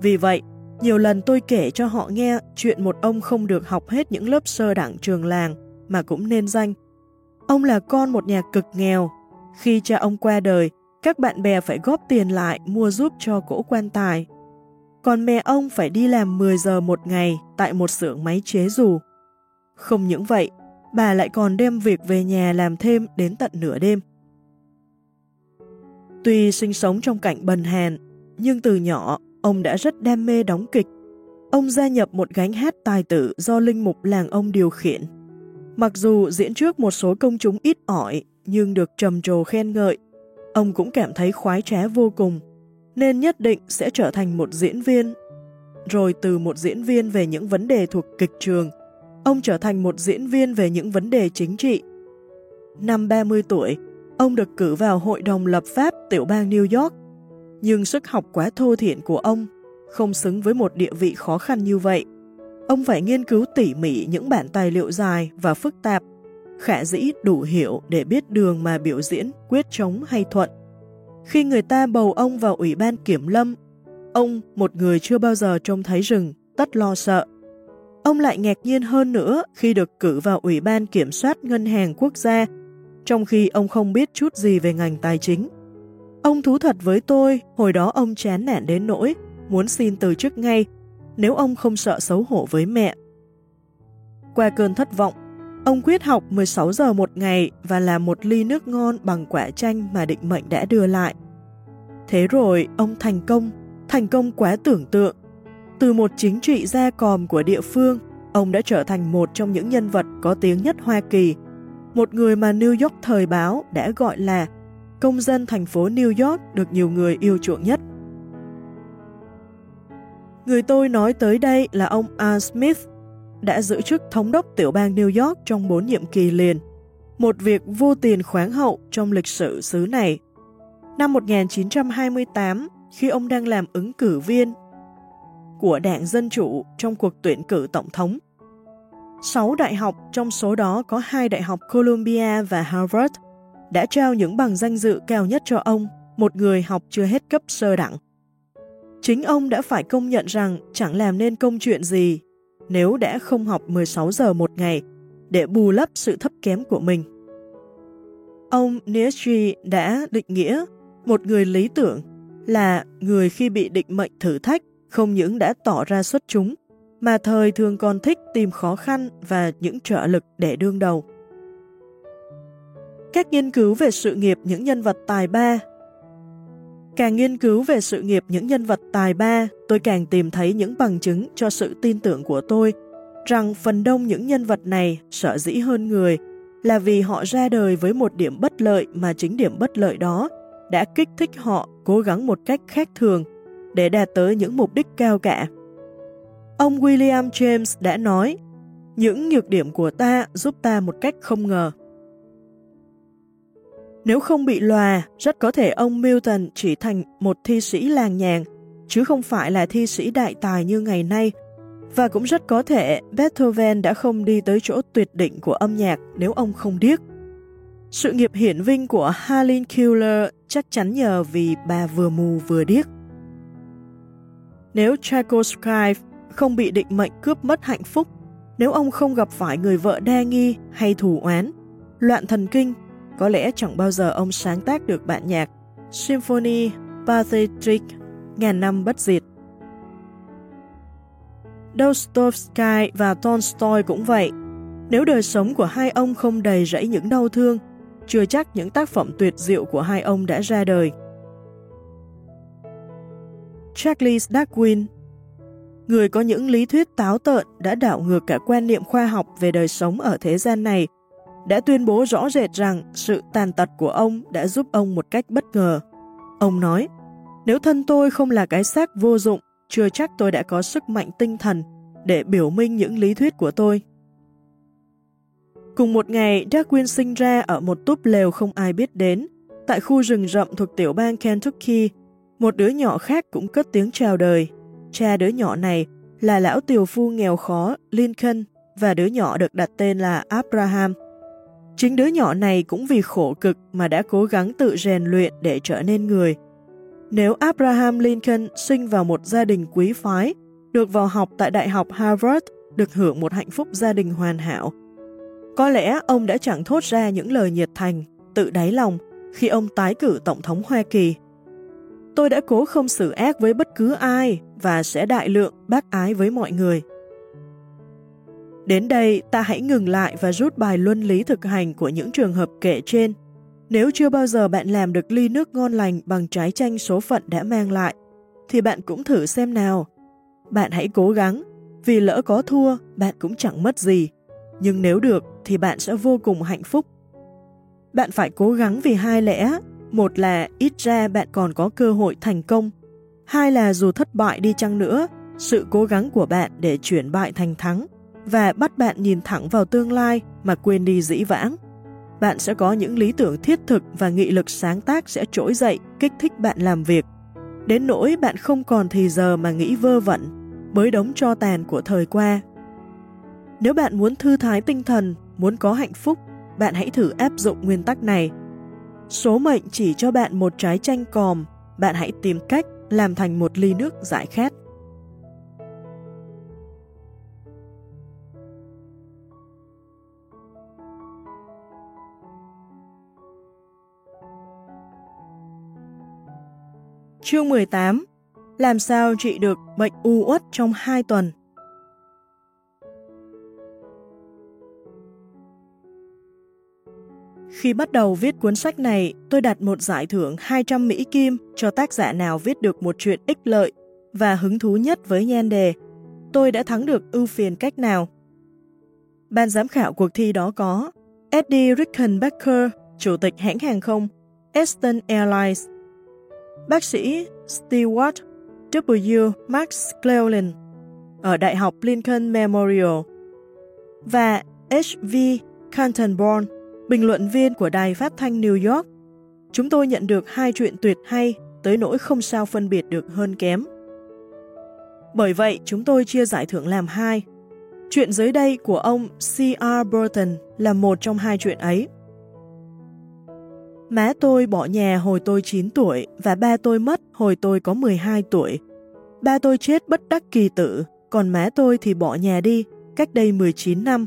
Vì vậy, nhiều lần tôi kể cho họ nghe chuyện một ông không được học hết những lớp sơ đẳng trường làng mà cũng nên danh. Ông là con một nhà cực nghèo. Khi cha ông qua đời, các bạn bè phải góp tiền lại mua giúp cho cỗ quan tài còn mẹ ông phải đi làm 10 giờ một ngày tại một xưởng máy chế dù. Không những vậy, bà lại còn đem việc về nhà làm thêm đến tận nửa đêm. Tuy sinh sống trong cảnh bần hàn, nhưng từ nhỏ ông đã rất đam mê đóng kịch. Ông gia nhập một gánh hát tài tử do linh mục làng ông điều khiển. Mặc dù diễn trước một số công chúng ít ỏi, nhưng được trầm trồ khen ngợi, ông cũng cảm thấy khoái trá vô cùng nên nhất định sẽ trở thành một diễn viên. Rồi từ một diễn viên về những vấn đề thuộc kịch trường, ông trở thành một diễn viên về những vấn đề chính trị. Năm 30 tuổi, ông được cử vào Hội đồng lập pháp tiểu bang New York, nhưng sức học quá thô thiện của ông không xứng với một địa vị khó khăn như vậy. Ông phải nghiên cứu tỉ mỉ những bản tài liệu dài và phức tạp, khả dĩ đủ hiểu để biết đường mà biểu diễn, quyết chống hay thuận. Khi người ta bầu ông vào Ủy ban Kiểm Lâm, ông, một người chưa bao giờ trông thấy rừng, tất lo sợ. Ông lại ngạc nhiên hơn nữa khi được cử vào Ủy ban Kiểm soát Ngân hàng Quốc gia, trong khi ông không biết chút gì về ngành tài chính. Ông thú thật với tôi, hồi đó ông chán nản đến nỗi, muốn xin từ chức ngay, nếu ông không sợ xấu hổ với mẹ. Qua cơn thất vọng, Ông quyết học 16 giờ một ngày và làm một ly nước ngon bằng quả chanh mà định mệnh đã đưa lại. Thế rồi ông thành công, thành công quá tưởng tượng. Từ một chính trị gia còm của địa phương, ông đã trở thành một trong những nhân vật có tiếng nhất Hoa Kỳ, một người mà New York thời báo đã gọi là công dân thành phố New York được nhiều người yêu chuộng nhất. Người tôi nói tới đây là ông Al Smith, đã giữ chức thống đốc tiểu bang New York trong bốn nhiệm kỳ liền, một việc vô tiền khoáng hậu trong lịch sử xứ này. Năm 1928, khi ông đang làm ứng cử viên của đảng Dân Chủ trong cuộc tuyển cử tổng thống, sáu đại học trong số đó có hai đại học Columbia và Harvard đã trao những bằng danh dự cao nhất cho ông, một người học chưa hết cấp sơ đẳng. Chính ông đã phải công nhận rằng chẳng làm nên công chuyện gì nếu đã không học 16 giờ một ngày để bù lấp sự thấp kém của mình. Ông Nietzsche đã định nghĩa một người lý tưởng là người khi bị định mệnh thử thách không những đã tỏ ra xuất chúng, mà thời thường còn thích tìm khó khăn và những trợ lực để đương đầu. Các nghiên cứu về sự nghiệp những nhân vật tài ba Càng nghiên cứu về sự nghiệp những nhân vật tài ba, tôi càng tìm thấy những bằng chứng cho sự tin tưởng của tôi rằng phần đông những nhân vật này sợ dĩ hơn người là vì họ ra đời với một điểm bất lợi mà chính điểm bất lợi đó đã kích thích họ cố gắng một cách khác thường để đạt tới những mục đích cao cả. Ông William James đã nói, những nhược điểm của ta giúp ta một cách không ngờ. Nếu không bị lòa, rất có thể ông Milton chỉ thành một thi sĩ làng nhàng, chứ không phải là thi sĩ đại tài như ngày nay, và cũng rất có thể Beethoven đã không đi tới chỗ tuyệt định của âm nhạc nếu ông không điếc. Sự nghiệp hiển vinh của Harlan Killer chắc chắn nhờ vì bà vừa mù vừa điếc. Nếu Tchaikovsky không bị định mệnh cướp mất hạnh phúc, nếu ông không gặp phải người vợ đa nghi hay thù oán, loạn thần kinh, có lẽ chẳng bao giờ ông sáng tác được bản nhạc Symphony Pathetic ngàn năm bất diệt. Dostoevsky và Tolstoy cũng vậy. Nếu đời sống của hai ông không đầy rẫy những đau thương, chưa chắc những tác phẩm tuyệt diệu của hai ông đã ra đời. Charles Darwin Người có những lý thuyết táo tợn đã đảo ngược cả quan niệm khoa học về đời sống ở thế gian này, đã tuyên bố rõ rệt rằng sự tàn tật của ông đã giúp ông một cách bất ngờ. Ông nói, nếu thân tôi không là cái xác vô dụng, chưa chắc tôi đã có sức mạnh tinh thần để biểu minh những lý thuyết của tôi. Cùng một ngày, Darwin sinh ra ở một túp lều không ai biết đến, tại khu rừng rậm thuộc tiểu bang Kentucky. Một đứa nhỏ khác cũng cất tiếng chào đời. Cha đứa nhỏ này là lão tiều phu nghèo khó Lincoln và đứa nhỏ được đặt tên là Abraham. Chính đứa nhỏ này cũng vì khổ cực mà đã cố gắng tự rèn luyện để trở nên người. Nếu Abraham Lincoln sinh vào một gia đình quý phái, được vào học tại Đại học Harvard, được hưởng một hạnh phúc gia đình hoàn hảo, có lẽ ông đã chẳng thốt ra những lời nhiệt thành, tự đáy lòng khi ông tái cử Tổng thống Hoa Kỳ. Tôi đã cố không xử ác với bất cứ ai và sẽ đại lượng bác ái với mọi người. Đến đây, ta hãy ngừng lại và rút bài luân lý thực hành của những trường hợp kể trên. Nếu chưa bao giờ bạn làm được ly nước ngon lành bằng trái chanh số phận đã mang lại, thì bạn cũng thử xem nào. Bạn hãy cố gắng, vì lỡ có thua, bạn cũng chẳng mất gì. Nhưng nếu được, thì bạn sẽ vô cùng hạnh phúc. Bạn phải cố gắng vì hai lẽ, một là ít ra bạn còn có cơ hội thành công, hai là dù thất bại đi chăng nữa, sự cố gắng của bạn để chuyển bại thành thắng và bắt bạn nhìn thẳng vào tương lai mà quên đi dĩ vãng. Bạn sẽ có những lý tưởng thiết thực và nghị lực sáng tác sẽ trỗi dậy, kích thích bạn làm việc. Đến nỗi bạn không còn thì giờ mà nghĩ vơ vẩn, bới đống cho tàn của thời qua. Nếu bạn muốn thư thái tinh thần, muốn có hạnh phúc, bạn hãy thử áp dụng nguyên tắc này. Số mệnh chỉ cho bạn một trái chanh còm, bạn hãy tìm cách làm thành một ly nước giải khát. Chương 18 Làm sao trị được bệnh u uất trong 2 tuần Khi bắt đầu viết cuốn sách này, tôi đặt một giải thưởng 200 Mỹ Kim cho tác giả nào viết được một chuyện ích lợi và hứng thú nhất với nhan đề. Tôi đã thắng được ưu phiền cách nào? Ban giám khảo cuộc thi đó có Eddie Rickenbacker, chủ tịch hãng hàng không Eastern Airlines, bác sĩ Stewart W. Max Cleland ở Đại học Lincoln Memorial và H.V. Cantonborn, bình luận viên của đài phát thanh New York. Chúng tôi nhận được hai chuyện tuyệt hay tới nỗi không sao phân biệt được hơn kém. Bởi vậy, chúng tôi chia giải thưởng làm hai. Chuyện dưới đây của ông C.R. Burton là một trong hai chuyện ấy. Má tôi bỏ nhà hồi tôi 9 tuổi và ba tôi mất hồi tôi có 12 tuổi. Ba tôi chết bất đắc kỳ tử, còn má tôi thì bỏ nhà đi, cách đây 19 năm.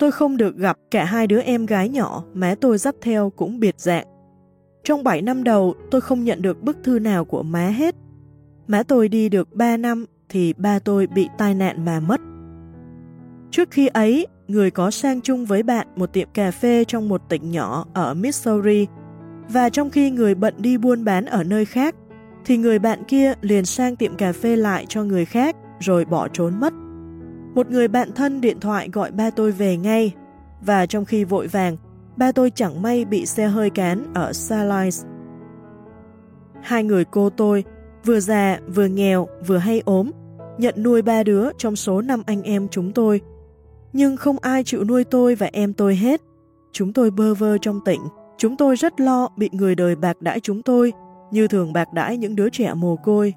Tôi không được gặp cả hai đứa em gái nhỏ má tôi dắt theo cũng biệt dạng. Trong 7 năm đầu, tôi không nhận được bức thư nào của má hết. Má tôi đi được 3 năm thì ba tôi bị tai nạn mà mất. Trước khi ấy, người có sang chung với bạn một tiệm cà phê trong một tỉnh nhỏ ở Missouri và trong khi người bận đi buôn bán ở nơi khác, thì người bạn kia liền sang tiệm cà phê lại cho người khác rồi bỏ trốn mất. Một người bạn thân điện thoại gọi ba tôi về ngay, và trong khi vội vàng, ba tôi chẳng may bị xe hơi cán ở Salines. Hai người cô tôi, vừa già, vừa nghèo, vừa hay ốm, nhận nuôi ba đứa trong số năm anh em chúng tôi. Nhưng không ai chịu nuôi tôi và em tôi hết. Chúng tôi bơ vơ trong tỉnh, chúng tôi rất lo bị người đời bạc đãi chúng tôi, như thường bạc đãi những đứa trẻ mồ côi.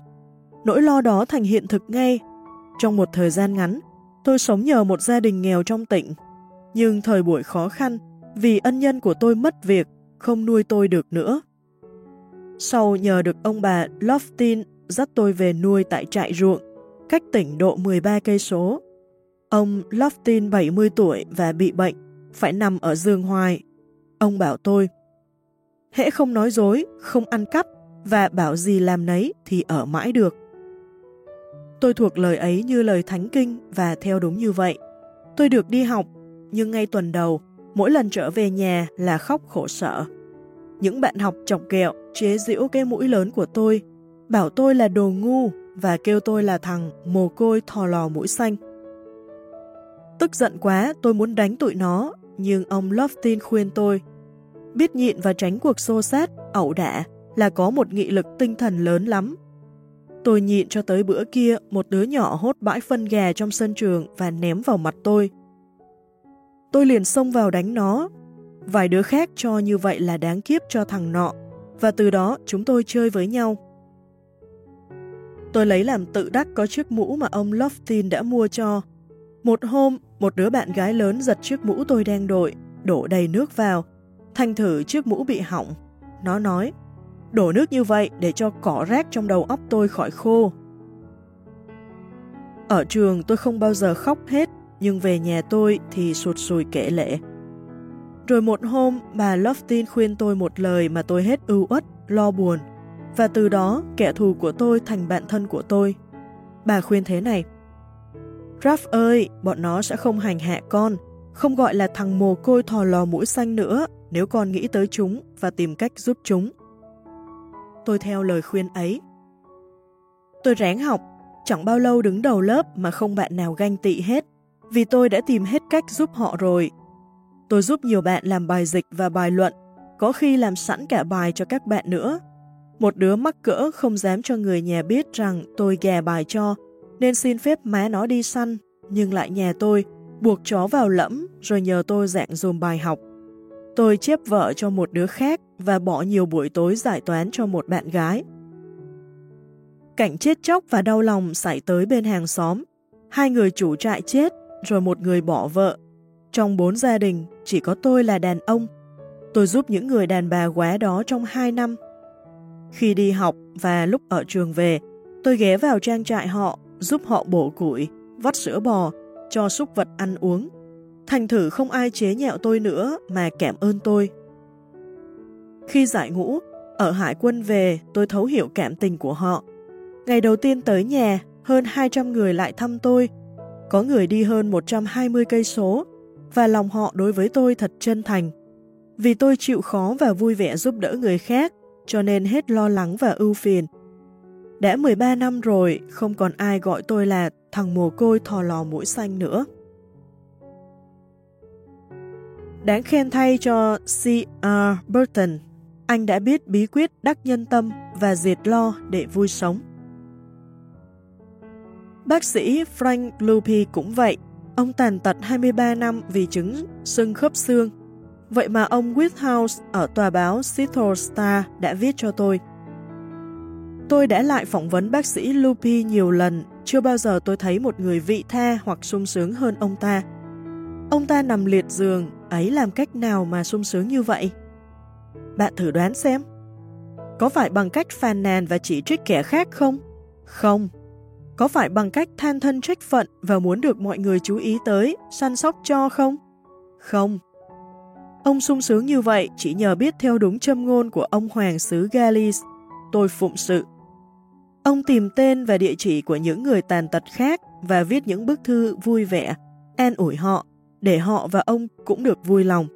Nỗi lo đó thành hiện thực ngay. Trong một thời gian ngắn, tôi sống nhờ một gia đình nghèo trong tỉnh. Nhưng thời buổi khó khăn, vì ân nhân của tôi mất việc, không nuôi tôi được nữa. Sau nhờ được ông bà Loftin dắt tôi về nuôi tại trại ruộng, cách tỉnh độ 13 cây số. Ông Loftin 70 tuổi và bị bệnh, phải nằm ở giường hoài. Ông bảo tôi, hễ không nói dối, không ăn cắp và bảo gì làm nấy thì ở mãi được. Tôi thuộc lời ấy như lời thánh kinh và theo đúng như vậy. Tôi được đi học, nhưng ngay tuần đầu, mỗi lần trở về nhà là khóc khổ sở. Những bạn học chọc kẹo, chế giễu cái mũi lớn của tôi, bảo tôi là đồ ngu và kêu tôi là thằng mồ côi thò lò mũi xanh. Tức giận quá, tôi muốn đánh tụi nó, nhưng ông Loftin khuyên tôi. Biết nhịn và tránh cuộc xô sát, ẩu đả là có một nghị lực tinh thần lớn lắm. Tôi nhịn cho tới bữa kia, một đứa nhỏ hốt bãi phân gà trong sân trường và ném vào mặt tôi. Tôi liền xông vào đánh nó. Vài đứa khác cho như vậy là đáng kiếp cho thằng nọ, và từ đó chúng tôi chơi với nhau. Tôi lấy làm tự đắc có chiếc mũ mà ông Loftin đã mua cho. Một hôm, một đứa bạn gái lớn giật chiếc mũ tôi đang đội, đổ đầy nước vào. Thành thử chiếc mũ bị hỏng. Nó nói, đổ nước như vậy để cho cỏ rác trong đầu óc tôi khỏi khô. Ở trường tôi không bao giờ khóc hết, nhưng về nhà tôi thì sụt sùi kể lệ. Rồi một hôm, bà Loftin khuyên tôi một lời mà tôi hết ưu uất, lo buồn. Và từ đó, kẻ thù của tôi thành bạn thân của tôi. Bà khuyên thế này. Raph ơi, bọn nó sẽ không hành hạ con, không gọi là thằng mồ côi thò lò mũi xanh nữa nếu con nghĩ tới chúng và tìm cách giúp chúng. Tôi theo lời khuyên ấy. Tôi ráng học, chẳng bao lâu đứng đầu lớp mà không bạn nào ganh tị hết, vì tôi đã tìm hết cách giúp họ rồi. Tôi giúp nhiều bạn làm bài dịch và bài luận, có khi làm sẵn cả bài cho các bạn nữa. Một đứa mắc cỡ không dám cho người nhà biết rằng tôi gà bài cho, nên xin phép má nó đi săn, nhưng lại nhà tôi, buộc chó vào lẫm rồi nhờ tôi dạng dùm bài học. Tôi chép vợ cho một đứa khác và bỏ nhiều buổi tối giải toán cho một bạn gái. Cảnh chết chóc và đau lòng xảy tới bên hàng xóm. Hai người chủ trại chết, rồi một người bỏ vợ. Trong bốn gia đình, chỉ có tôi là đàn ông. Tôi giúp những người đàn bà quá đó trong hai năm. Khi đi học và lúc ở trường về, tôi ghé vào trang trại họ, giúp họ bổ củi, vắt sữa bò, cho súc vật ăn uống Thành thử không ai chế nhạo tôi nữa mà cảm ơn tôi. Khi giải ngũ, ở hải quân về tôi thấu hiểu cảm tình của họ. Ngày đầu tiên tới nhà, hơn 200 người lại thăm tôi. Có người đi hơn 120 cây số và lòng họ đối với tôi thật chân thành. Vì tôi chịu khó và vui vẻ giúp đỡ người khác, cho nên hết lo lắng và ưu phiền. Đã 13 năm rồi, không còn ai gọi tôi là thằng mồ côi thò lò mũi xanh nữa. Đáng khen thay cho C.R. Burton, anh đã biết bí quyết đắc nhân tâm và diệt lo để vui sống. Bác sĩ Frank Lupi cũng vậy, ông tàn tật 23 năm vì chứng sưng khớp xương. Vậy mà ông Whithouse ở tòa báo Seattle Star đã viết cho tôi. Tôi đã lại phỏng vấn bác sĩ Lupi nhiều lần, chưa bao giờ tôi thấy một người vị tha hoặc sung sướng hơn ông ta. Ông ta nằm liệt giường, ấy làm cách nào mà sung sướng như vậy? Bạn thử đoán xem. Có phải bằng cách phàn nàn và chỉ trích kẻ khác không? Không. Có phải bằng cách than thân trách phận và muốn được mọi người chú ý tới, săn sóc cho không? Không. Ông sung sướng như vậy chỉ nhờ biết theo đúng châm ngôn của ông Hoàng xứ Galis, tôi phụng sự. Ông tìm tên và địa chỉ của những người tàn tật khác và viết những bức thư vui vẻ, an ủi họ để họ và ông cũng được vui lòng.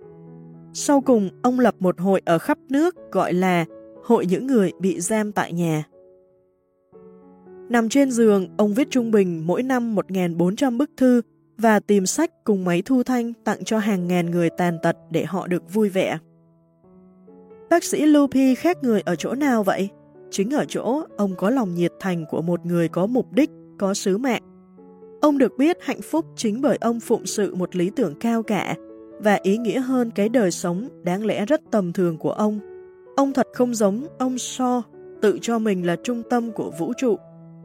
Sau cùng, ông lập một hội ở khắp nước gọi là Hội những người bị giam tại nhà. Nằm trên giường, ông viết trung bình mỗi năm 1.400 bức thư và tìm sách cùng máy thu thanh tặng cho hàng ngàn người tàn tật để họ được vui vẻ. Bác sĩ Lupi khác người ở chỗ nào vậy? Chính ở chỗ ông có lòng nhiệt thành của một người có mục đích, có sứ mạng. Ông được biết hạnh phúc chính bởi ông phụng sự một lý tưởng cao cả và ý nghĩa hơn cái đời sống đáng lẽ rất tầm thường của ông. Ông thật không giống ông so tự cho mình là trung tâm của vũ trụ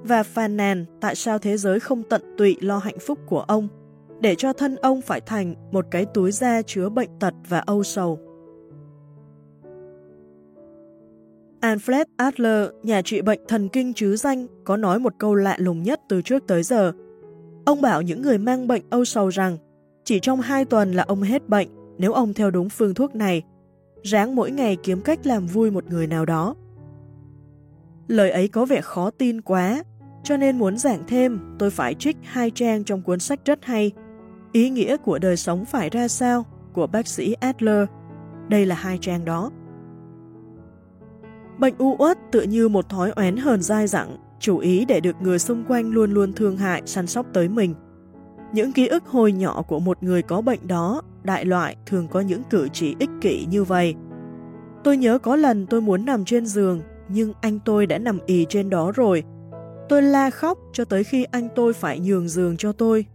và phàn nàn tại sao thế giới không tận tụy lo hạnh phúc của ông, để cho thân ông phải thành một cái túi da chứa bệnh tật và âu sầu. Alfred Adler, nhà trị bệnh thần kinh chứ danh, có nói một câu lạ lùng nhất từ trước tới giờ. Ông bảo những người mang bệnh âu sầu rằng chỉ trong 2 tuần là ông hết bệnh nếu ông theo đúng phương thuốc này, ráng mỗi ngày kiếm cách làm vui một người nào đó. Lời ấy có vẻ khó tin quá, cho nên muốn giảng thêm tôi phải trích hai trang trong cuốn sách rất hay Ý nghĩa của đời sống phải ra sao của bác sĩ Adler. Đây là hai trang đó. Bệnh u uất tự như một thói oán hờn dai dẳng, chủ ý để được người xung quanh luôn luôn thương hại, săn sóc tới mình. Những ký ức hồi nhỏ của một người có bệnh đó, đại loại thường có những cử chỉ ích kỷ như vậy. Tôi nhớ có lần tôi muốn nằm trên giường, nhưng anh tôi đã nằm ì trên đó rồi. Tôi la khóc cho tới khi anh tôi phải nhường giường cho tôi.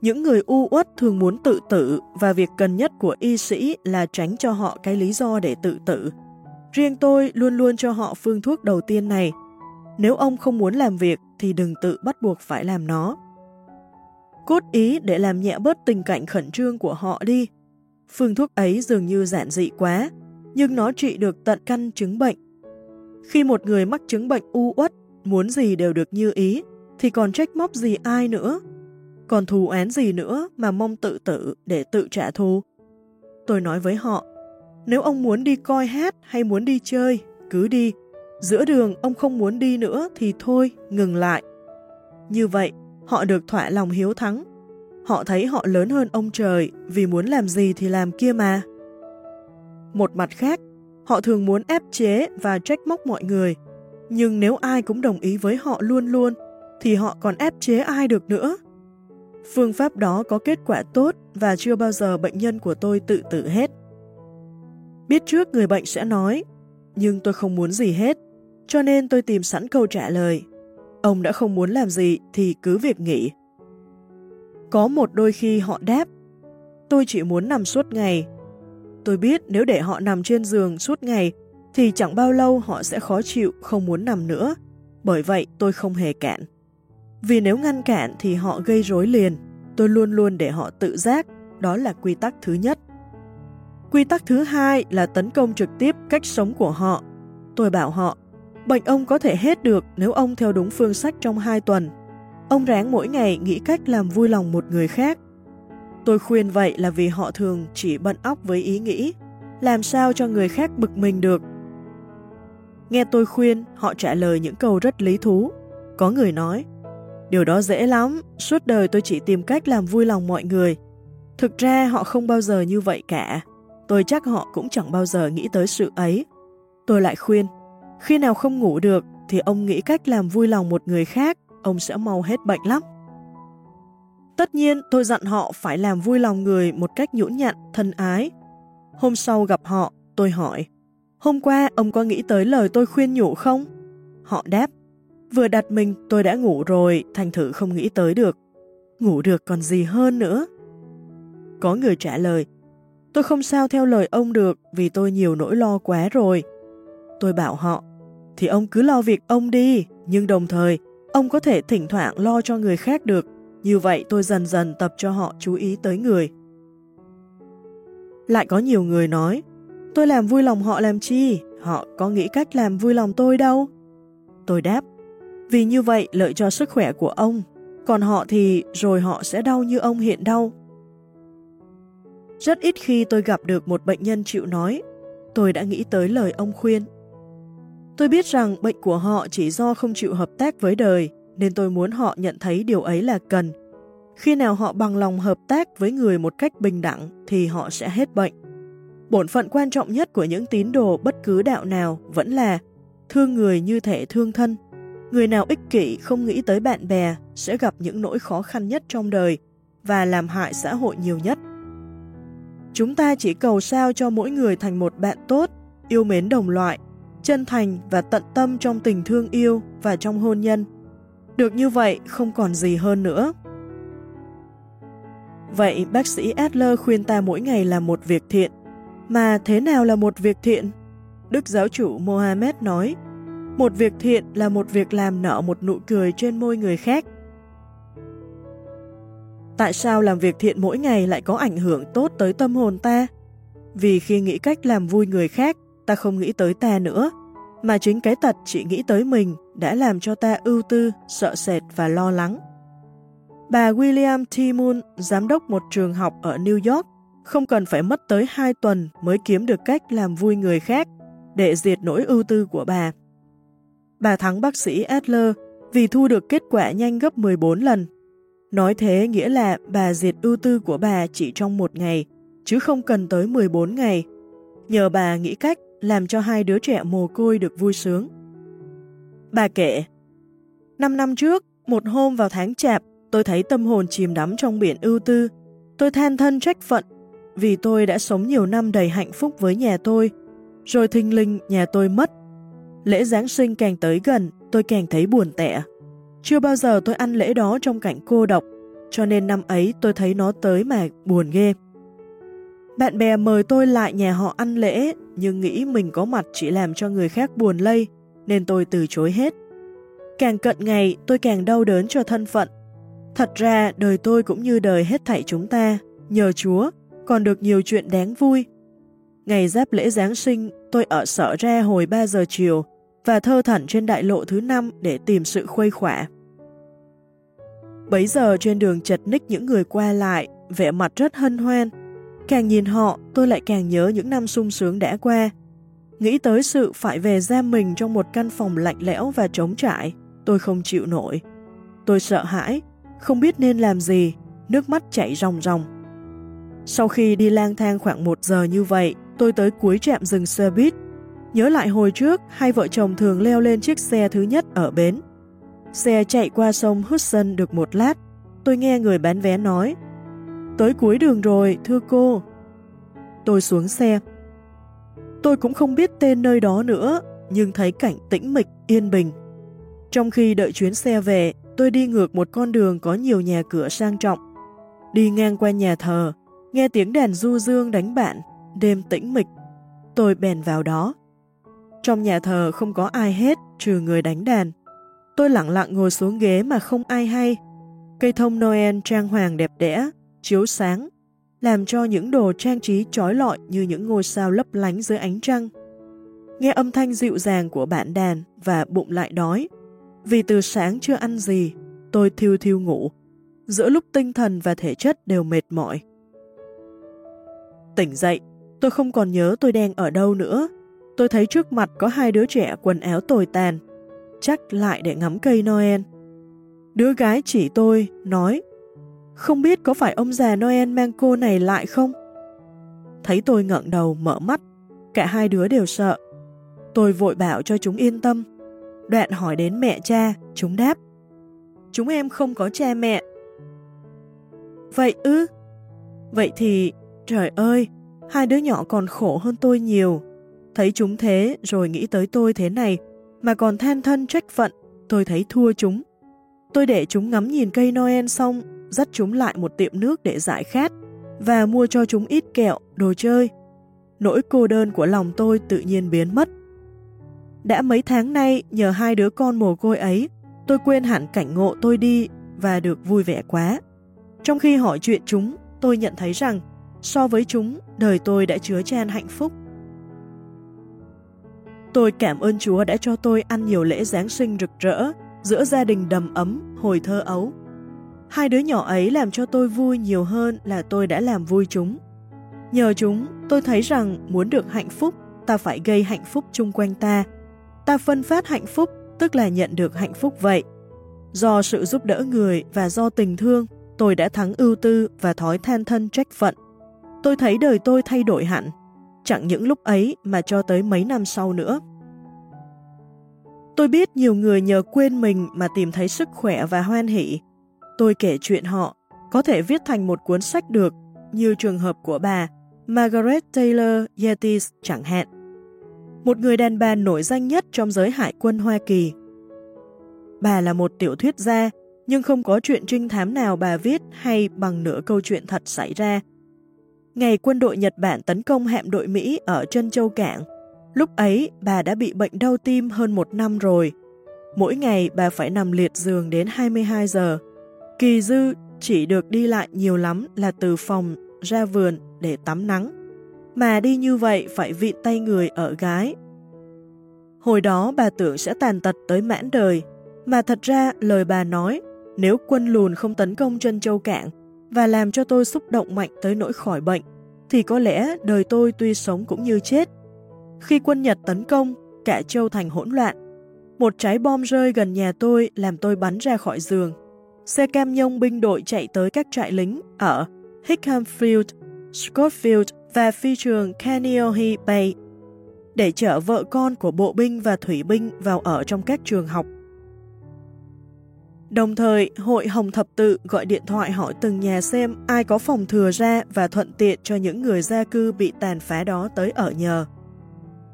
Những người u uất thường muốn tự tử và việc cần nhất của y sĩ là tránh cho họ cái lý do để tự tử. Riêng tôi luôn luôn cho họ phương thuốc đầu tiên này. Nếu ông không muốn làm việc thì đừng tự bắt buộc phải làm nó. Cốt ý để làm nhẹ bớt tình cảnh khẩn trương của họ đi. Phương thuốc ấy dường như giản dị quá, nhưng nó trị được tận căn chứng bệnh. Khi một người mắc chứng bệnh u uất, muốn gì đều được như ý, thì còn trách móc gì ai nữa còn thù án gì nữa mà mong tự tử để tự trả thù? Tôi nói với họ, nếu ông muốn đi coi hát hay muốn đi chơi, cứ đi. Giữa đường ông không muốn đi nữa thì thôi, ngừng lại. Như vậy, họ được thỏa lòng hiếu thắng. Họ thấy họ lớn hơn ông trời vì muốn làm gì thì làm kia mà. Một mặt khác, họ thường muốn ép chế và trách móc mọi người. Nhưng nếu ai cũng đồng ý với họ luôn luôn, thì họ còn ép chế ai được nữa. Phương pháp đó có kết quả tốt và chưa bao giờ bệnh nhân của tôi tự tử hết. Biết trước người bệnh sẽ nói, nhưng tôi không muốn gì hết, cho nên tôi tìm sẵn câu trả lời. Ông đã không muốn làm gì thì cứ việc nghỉ. Có một đôi khi họ đáp, tôi chỉ muốn nằm suốt ngày. Tôi biết nếu để họ nằm trên giường suốt ngày thì chẳng bao lâu họ sẽ khó chịu, không muốn nằm nữa. Bởi vậy tôi không hề cản. Vì nếu ngăn cản thì họ gây rối liền, tôi luôn luôn để họ tự giác, đó là quy tắc thứ nhất. Quy tắc thứ hai là tấn công trực tiếp cách sống của họ. Tôi bảo họ, bệnh ông có thể hết được nếu ông theo đúng phương sách trong hai tuần. Ông ráng mỗi ngày nghĩ cách làm vui lòng một người khác. Tôi khuyên vậy là vì họ thường chỉ bận óc với ý nghĩ, làm sao cho người khác bực mình được. Nghe tôi khuyên, họ trả lời những câu rất lý thú. Có người nói, Điều đó dễ lắm, suốt đời tôi chỉ tìm cách làm vui lòng mọi người. Thực ra họ không bao giờ như vậy cả. Tôi chắc họ cũng chẳng bao giờ nghĩ tới sự ấy. Tôi lại khuyên, khi nào không ngủ được thì ông nghĩ cách làm vui lòng một người khác, ông sẽ mau hết bệnh lắm. Tất nhiên tôi dặn họ phải làm vui lòng người một cách nhũn nhặn, thân ái. Hôm sau gặp họ, tôi hỏi, hôm qua ông có nghĩ tới lời tôi khuyên nhủ không? Họ đáp, Vừa đặt mình tôi đã ngủ rồi, thành thử không nghĩ tới được. Ngủ được còn gì hơn nữa. Có người trả lời, tôi không sao theo lời ông được vì tôi nhiều nỗi lo quá rồi. Tôi bảo họ, thì ông cứ lo việc ông đi, nhưng đồng thời, ông có thể thỉnh thoảng lo cho người khác được. Như vậy tôi dần dần tập cho họ chú ý tới người. Lại có nhiều người nói, tôi làm vui lòng họ làm chi, họ có nghĩ cách làm vui lòng tôi đâu. Tôi đáp, vì như vậy lợi cho sức khỏe của ông, còn họ thì rồi họ sẽ đau như ông hiện đau. Rất ít khi tôi gặp được một bệnh nhân chịu nói, tôi đã nghĩ tới lời ông khuyên. Tôi biết rằng bệnh của họ chỉ do không chịu hợp tác với đời, nên tôi muốn họ nhận thấy điều ấy là cần. Khi nào họ bằng lòng hợp tác với người một cách bình đẳng thì họ sẽ hết bệnh. Bổn phận quan trọng nhất của những tín đồ bất cứ đạo nào vẫn là thương người như thể thương thân. Người nào ích kỷ không nghĩ tới bạn bè sẽ gặp những nỗi khó khăn nhất trong đời và làm hại xã hội nhiều nhất. Chúng ta chỉ cầu sao cho mỗi người thành một bạn tốt, yêu mến đồng loại, chân thành và tận tâm trong tình thương yêu và trong hôn nhân. Được như vậy không còn gì hơn nữa. Vậy bác sĩ Adler khuyên ta mỗi ngày làm một việc thiện. Mà thế nào là một việc thiện? Đức giáo chủ Mohammed nói, một việc thiện là một việc làm nở một nụ cười trên môi người khác. Tại sao làm việc thiện mỗi ngày lại có ảnh hưởng tốt tới tâm hồn ta? Vì khi nghĩ cách làm vui người khác, ta không nghĩ tới ta nữa, mà chính cái tật chỉ nghĩ tới mình đã làm cho ta ưu tư, sợ sệt và lo lắng. Bà William T. Moon, giám đốc một trường học ở New York, không cần phải mất tới 2 tuần mới kiếm được cách làm vui người khác để diệt nỗi ưu tư của bà. Bà thắng bác sĩ Adler vì thu được kết quả nhanh gấp 14 lần. Nói thế nghĩa là bà diệt ưu tư của bà chỉ trong một ngày, chứ không cần tới 14 ngày. Nhờ bà nghĩ cách làm cho hai đứa trẻ mồ côi được vui sướng. Bà kể, Năm năm trước, một hôm vào tháng chạp, tôi thấy tâm hồn chìm đắm trong biển ưu tư. Tôi than thân trách phận, vì tôi đã sống nhiều năm đầy hạnh phúc với nhà tôi, rồi thinh linh nhà tôi mất. Lễ Giáng sinh càng tới gần, tôi càng thấy buồn tẻ. Chưa bao giờ tôi ăn lễ đó trong cảnh cô độc, cho nên năm ấy tôi thấy nó tới mà buồn ghê. Bạn bè mời tôi lại nhà họ ăn lễ, nhưng nghĩ mình có mặt chỉ làm cho người khác buồn lây, nên tôi từ chối hết. Càng cận ngày, tôi càng đau đớn cho thân phận. Thật ra, đời tôi cũng như đời hết thảy chúng ta, nhờ Chúa, còn được nhiều chuyện đáng vui. Ngày giáp lễ Giáng sinh, tôi ở sở ra hồi 3 giờ chiều và thơ thẩn trên đại lộ thứ năm để tìm sự khuây khỏa. Bấy giờ trên đường chật ních những người qua lại, vẻ mặt rất hân hoan. Càng nhìn họ, tôi lại càng nhớ những năm sung sướng đã qua. Nghĩ tới sự phải về giam mình trong một căn phòng lạnh lẽo và trống trải, tôi không chịu nổi. Tôi sợ hãi, không biết nên làm gì, nước mắt chảy ròng ròng. Sau khi đi lang thang khoảng một giờ như vậy, tôi tới cuối trạm dừng xe buýt. Nhớ lại hồi trước, hai vợ chồng thường leo lên chiếc xe thứ nhất ở bến. Xe chạy qua sông Hudson được một lát, tôi nghe người bán vé nói, Tới cuối đường rồi, thưa cô. Tôi xuống xe. Tôi cũng không biết tên nơi đó nữa, nhưng thấy cảnh tĩnh mịch, yên bình. Trong khi đợi chuyến xe về, tôi đi ngược một con đường có nhiều nhà cửa sang trọng. Đi ngang qua nhà thờ, nghe tiếng đàn du dương đánh bạn, đêm tĩnh mịch. Tôi bèn vào đó. Trong nhà thờ không có ai hết trừ người đánh đàn. Tôi lặng lặng ngồi xuống ghế mà không ai hay. Cây thông Noel trang hoàng đẹp đẽ, chiếu sáng, làm cho những đồ trang trí trói lọi như những ngôi sao lấp lánh dưới ánh trăng. Nghe âm thanh dịu dàng của bạn đàn và bụng lại đói. Vì từ sáng chưa ăn gì, tôi thiêu thiêu ngủ, giữa lúc tinh thần và thể chất đều mệt mỏi. Tỉnh dậy, tôi không còn nhớ tôi đang ở đâu nữa. Tôi thấy trước mặt có hai đứa trẻ quần áo tồi tàn, chắc lại để ngắm cây Noel. Đứa gái chỉ tôi, nói, không biết có phải ông già Noel mang cô này lại không? Thấy tôi ngẩng đầu mở mắt, cả hai đứa đều sợ. Tôi vội bảo cho chúng yên tâm. Đoạn hỏi đến mẹ cha, chúng đáp. Chúng em không có cha mẹ. Vậy ư? Vậy thì, trời ơi, hai đứa nhỏ còn khổ hơn tôi nhiều. Thấy chúng thế rồi nghĩ tới tôi thế này, mà còn than thân trách phận, tôi thấy thua chúng. Tôi để chúng ngắm nhìn cây Noel xong, dắt chúng lại một tiệm nước để giải khát và mua cho chúng ít kẹo, đồ chơi. Nỗi cô đơn của lòng tôi tự nhiên biến mất. Đã mấy tháng nay, nhờ hai đứa con mồ côi ấy, tôi quên hẳn cảnh ngộ tôi đi và được vui vẻ quá. Trong khi hỏi chuyện chúng, tôi nhận thấy rằng, so với chúng, đời tôi đã chứa chan hạnh phúc. Tôi cảm ơn Chúa đã cho tôi ăn nhiều lễ Giáng sinh rực rỡ, giữa gia đình đầm ấm, hồi thơ ấu. Hai đứa nhỏ ấy làm cho tôi vui nhiều hơn là tôi đã làm vui chúng. Nhờ chúng, tôi thấy rằng muốn được hạnh phúc, ta phải gây hạnh phúc chung quanh ta. Ta phân phát hạnh phúc, tức là nhận được hạnh phúc vậy. Do sự giúp đỡ người và do tình thương, tôi đã thắng ưu tư và thói than thân trách phận. Tôi thấy đời tôi thay đổi hẳn, chẳng những lúc ấy mà cho tới mấy năm sau nữa. Tôi biết nhiều người nhờ quên mình mà tìm thấy sức khỏe và hoan hỷ. Tôi kể chuyện họ, có thể viết thành một cuốn sách được, như trường hợp của bà Margaret Taylor Yetis, chẳng hạn. Một người đàn bà nổi danh nhất trong giới hải quân Hoa Kỳ. Bà là một tiểu thuyết gia, nhưng không có chuyện trinh thám nào bà viết hay bằng nửa câu chuyện thật xảy ra. Ngày quân đội Nhật Bản tấn công hạm đội Mỹ ở Trân châu Cảng, lúc ấy bà đã bị bệnh đau tim hơn một năm rồi. Mỗi ngày bà phải nằm liệt giường đến 22 giờ. Kỳ dư chỉ được đi lại nhiều lắm là từ phòng ra vườn để tắm nắng. Mà đi như vậy phải vịn tay người ở gái. Hồi đó bà tưởng sẽ tàn tật tới mãn đời, mà thật ra lời bà nói, nếu quân lùn không tấn công Trân châu Cảng và làm cho tôi xúc động mạnh tới nỗi khỏi bệnh, thì có lẽ đời tôi tuy sống cũng như chết. Khi quân Nhật tấn công, cả châu thành hỗn loạn. Một trái bom rơi gần nhà tôi làm tôi bắn ra khỏi giường. Xe cam nhông binh đội chạy tới các trại lính ở Hickhamfield, Scottfield và phi trường Kaneohe Bay để chở vợ con của bộ binh và thủy binh vào ở trong các trường học. Đồng thời, hội Hồng Thập Tự gọi điện thoại hỏi từng nhà xem ai có phòng thừa ra và thuận tiện cho những người gia cư bị tàn phá đó tới ở nhờ.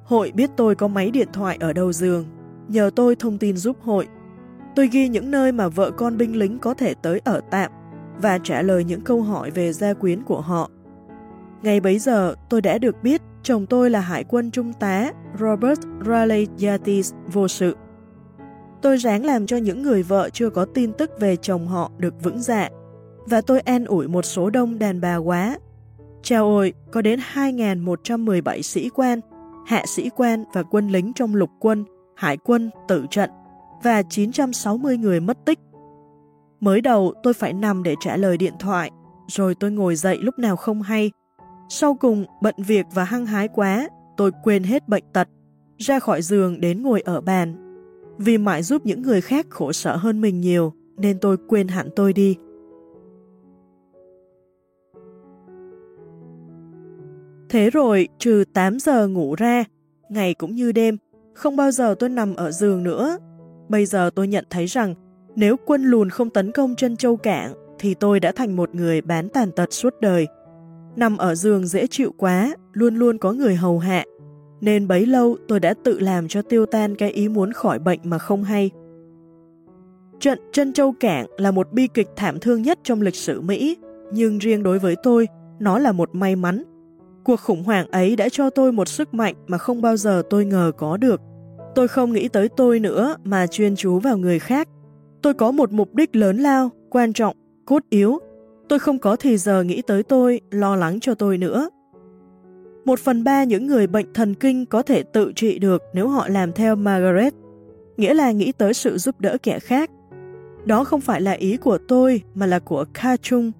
Hội biết tôi có máy điện thoại ở đầu giường, nhờ tôi thông tin giúp hội. Tôi ghi những nơi mà vợ con binh lính có thể tới ở tạm và trả lời những câu hỏi về gia quyến của họ. Ngày bấy giờ, tôi đã được biết chồng tôi là hải quân trung tá Robert Raleigh Yates vô sự. Tôi ráng làm cho những người vợ chưa có tin tức về chồng họ được vững dạ, và tôi an ủi một số đông đàn bà quá. Chào ôi, có đến 2.117 sĩ quan, hạ sĩ quan và quân lính trong lục quân, hải quân, tử trận, và 960 người mất tích Mới đầu tôi phải nằm để trả lời điện thoại, rồi tôi ngồi dậy lúc nào không hay. Sau cùng, bận việc và hăng hái quá, tôi quên hết bệnh tật, ra khỏi giường đến ngồi ở bàn. Vì mãi giúp những người khác khổ sở hơn mình nhiều, nên tôi quên hẳn tôi đi. Thế rồi, trừ 8 giờ ngủ ra, ngày cũng như đêm, không bao giờ tôi nằm ở giường nữa. Bây giờ tôi nhận thấy rằng nếu quân lùn không tấn công chân châu cảng, thì tôi đã thành một người bán tàn tật suốt đời. Nằm ở giường dễ chịu quá, luôn luôn có người hầu hạ, nên bấy lâu tôi đã tự làm cho tiêu tan cái ý muốn khỏi bệnh mà không hay. Trận chân châu cảng là một bi kịch thảm thương nhất trong lịch sử Mỹ, nhưng riêng đối với tôi, nó là một may mắn. Cuộc khủng hoảng ấy đã cho tôi một sức mạnh mà không bao giờ tôi ngờ có được. Tôi không nghĩ tới tôi nữa mà chuyên chú vào người khác. Tôi có một mục đích lớn lao, quan trọng, cốt yếu. Tôi không có thì giờ nghĩ tới tôi, lo lắng cho tôi nữa. Một phần ba những người bệnh thần kinh có thể tự trị được nếu họ làm theo Margaret, nghĩa là nghĩ tới sự giúp đỡ kẻ khác. Đó không phải là ý của tôi mà là của Ka Chung,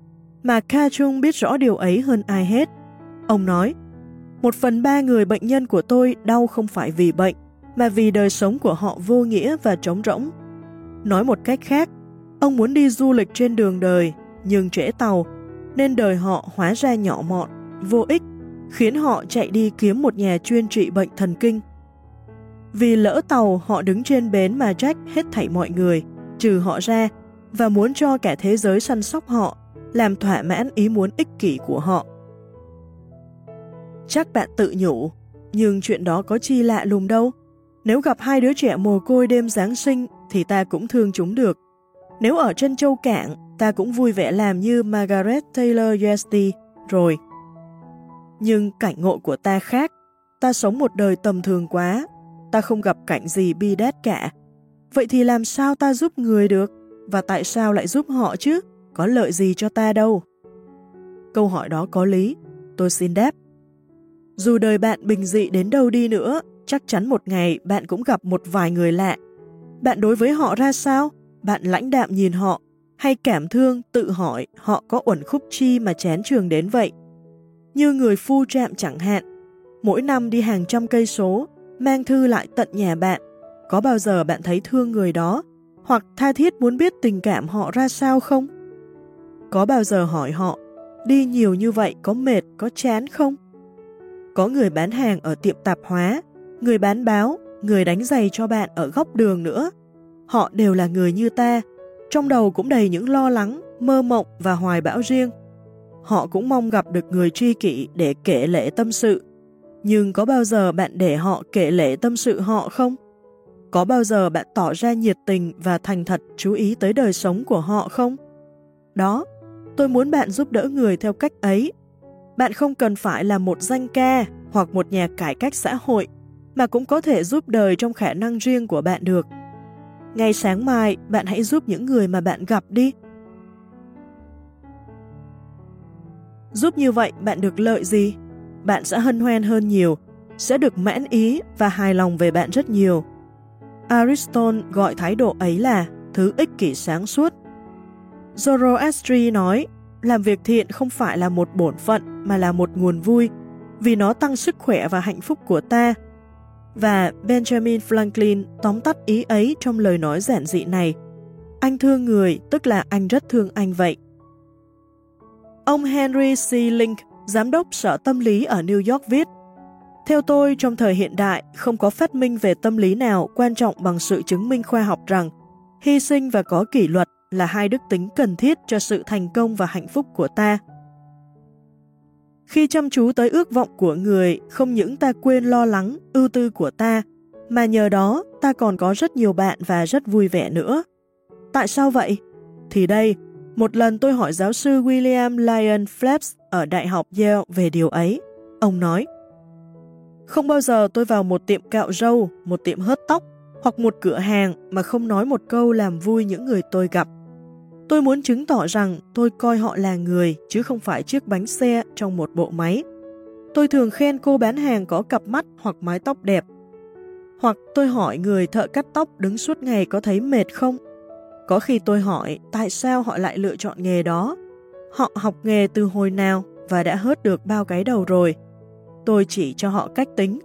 mà Ka Chung biết rõ điều ấy hơn ai hết. Ông nói, một phần ba người bệnh nhân của tôi đau không phải vì bệnh, mà vì đời sống của họ vô nghĩa và trống rỗng Nói một cách khác, ông muốn đi du lịch trên đường đời, nhưng trễ tàu, nên đời họ hóa ra nhỏ mọn, vô ích, khiến họ chạy đi kiếm một nhà chuyên trị bệnh thần kinh. Vì lỡ tàu họ đứng trên bến mà Jack hết thảy mọi người, trừ họ ra, và muốn cho cả thế giới săn sóc họ, làm thỏa mãn ý muốn ích kỷ của họ. Chắc bạn tự nhủ, nhưng chuyện đó có chi lạ lùng đâu. Nếu gặp hai đứa trẻ mồ côi đêm Giáng sinh thì ta cũng thương chúng được. Nếu ở trên châu cảng, ta cũng vui vẻ làm như Margaret Taylor Yesti rồi. Nhưng cảnh ngộ của ta khác, ta sống một đời tầm thường quá, ta không gặp cảnh gì bi đát cả. Vậy thì làm sao ta giúp người được? Và tại sao lại giúp họ chứ? Có lợi gì cho ta đâu? Câu hỏi đó có lý, tôi xin đáp. Dù đời bạn bình dị đến đâu đi nữa, chắc chắn một ngày bạn cũng gặp một vài người lạ bạn đối với họ ra sao? Bạn lãnh đạm nhìn họ, hay cảm thương tự hỏi họ có uẩn khúc chi mà chén trường đến vậy? Như người phu trạm chẳng hạn, mỗi năm đi hàng trăm cây số, mang thư lại tận nhà bạn, có bao giờ bạn thấy thương người đó, hoặc tha thiết muốn biết tình cảm họ ra sao không? Có bao giờ hỏi họ, đi nhiều như vậy có mệt, có chán không? Có người bán hàng ở tiệm tạp hóa, người bán báo, người đánh giày cho bạn ở góc đường nữa. Họ đều là người như ta, trong đầu cũng đầy những lo lắng, mơ mộng và hoài bão riêng. Họ cũng mong gặp được người tri kỷ để kể lễ tâm sự. Nhưng có bao giờ bạn để họ kể lễ tâm sự họ không? Có bao giờ bạn tỏ ra nhiệt tình và thành thật chú ý tới đời sống của họ không? Đó, tôi muốn bạn giúp đỡ người theo cách ấy. Bạn không cần phải là một danh ca hoặc một nhà cải cách xã hội, mà cũng có thể giúp đời trong khả năng riêng của bạn được. Ngày sáng mai, bạn hãy giúp những người mà bạn gặp đi. Giúp như vậy, bạn được lợi gì? Bạn sẽ hân hoan hơn nhiều, sẽ được mãn ý và hài lòng về bạn rất nhiều. Aristotle gọi thái độ ấy là thứ ích kỷ sáng suốt. Zoroastri nói, làm việc thiện không phải là một bổn phận mà là một nguồn vui, vì nó tăng sức khỏe và hạnh phúc của ta. Và Benjamin Franklin tóm tắt ý ấy trong lời nói giản dị này. Anh thương người, tức là anh rất thương anh vậy. Ông Henry C. Link, giám đốc sở tâm lý ở New York viết, theo tôi, trong thời hiện đại, không có phát minh về tâm lý nào quan trọng bằng sự chứng minh khoa học rằng hy sinh và có kỷ luật là hai đức tính cần thiết cho sự thành công và hạnh phúc của ta. Khi chăm chú tới ước vọng của người, không những ta quên lo lắng, ưu tư của ta, mà nhờ đó ta còn có rất nhiều bạn và rất vui vẻ nữa. Tại sao vậy? Thì đây, một lần tôi hỏi giáo sư William Lyon Phelps ở Đại học Yale về điều ấy. Ông nói, không bao giờ tôi vào một tiệm cạo râu, một tiệm hớt tóc hoặc một cửa hàng mà không nói một câu làm vui những người tôi gặp. Tôi muốn chứng tỏ rằng tôi coi họ là người chứ không phải chiếc bánh xe trong một bộ máy. Tôi thường khen cô bán hàng có cặp mắt hoặc mái tóc đẹp. Hoặc tôi hỏi người thợ cắt tóc đứng suốt ngày có thấy mệt không? Có khi tôi hỏi tại sao họ lại lựa chọn nghề đó. Họ học nghề từ hồi nào và đã hớt được bao cái đầu rồi. Tôi chỉ cho họ cách tính.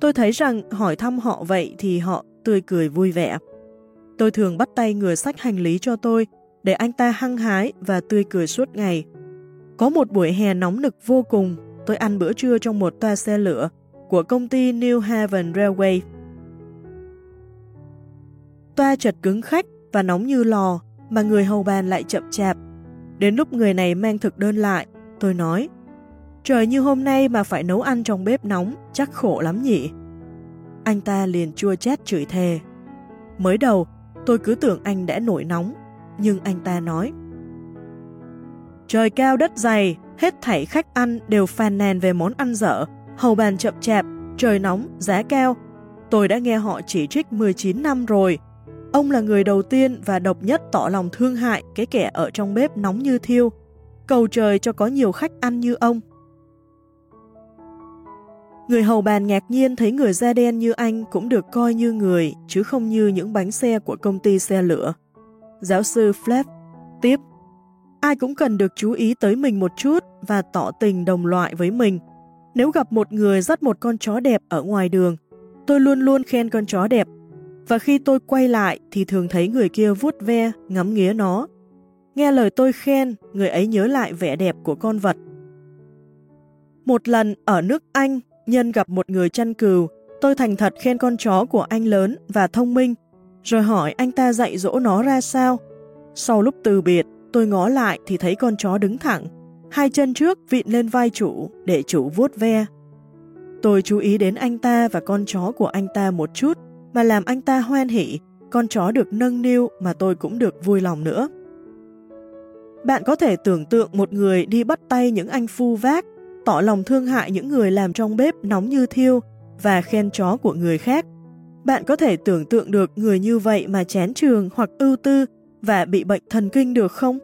Tôi thấy rằng hỏi thăm họ vậy thì họ tươi cười vui vẻ. Tôi thường bắt tay người sách hành lý cho tôi để anh ta hăng hái và tươi cười suốt ngày. Có một buổi hè nóng nực vô cùng, tôi ăn bữa trưa trong một toa xe lửa của công ty New Haven Railway. Toa chật cứng khách và nóng như lò, mà người hầu bàn lại chậm chạp. Đến lúc người này mang thực đơn lại, tôi nói, Trời như hôm nay mà phải nấu ăn trong bếp nóng, chắc khổ lắm nhỉ. Anh ta liền chua chét chửi thề. Mới đầu, tôi cứ tưởng anh đã nổi nóng, nhưng anh ta nói. Trời cao đất dày, hết thảy khách ăn đều phàn nàn về món ăn dở, hầu bàn chậm chạp, trời nóng, giá cao. Tôi đã nghe họ chỉ trích 19 năm rồi. Ông là người đầu tiên và độc nhất tỏ lòng thương hại cái kẻ ở trong bếp nóng như thiêu. Cầu trời cho có nhiều khách ăn như ông. Người hầu bàn ngạc nhiên thấy người da đen như anh cũng được coi như người, chứ không như những bánh xe của công ty xe lửa. Giáo sư Flap tiếp, ai cũng cần được chú ý tới mình một chút và tỏ tình đồng loại với mình. Nếu gặp một người dắt một con chó đẹp ở ngoài đường, tôi luôn luôn khen con chó đẹp, và khi tôi quay lại thì thường thấy người kia vuốt ve, ngắm nghía nó. Nghe lời tôi khen, người ấy nhớ lại vẻ đẹp của con vật. Một lần ở nước Anh, Nhân gặp một người chăn cừu, tôi thành thật khen con chó của anh lớn và thông minh, rồi hỏi anh ta dạy dỗ nó ra sao. Sau lúc từ biệt, tôi ngó lại thì thấy con chó đứng thẳng, hai chân trước vịn lên vai chủ để chủ vuốt ve. Tôi chú ý đến anh ta và con chó của anh ta một chút, mà làm anh ta hoan hỉ, con chó được nâng niu mà tôi cũng được vui lòng nữa. Bạn có thể tưởng tượng một người đi bắt tay những anh phu vác tỏ lòng thương hại những người làm trong bếp nóng như thiêu và khen chó của người khác. Bạn có thể tưởng tượng được người như vậy mà chán trường hoặc ưu tư và bị bệnh thần kinh được không?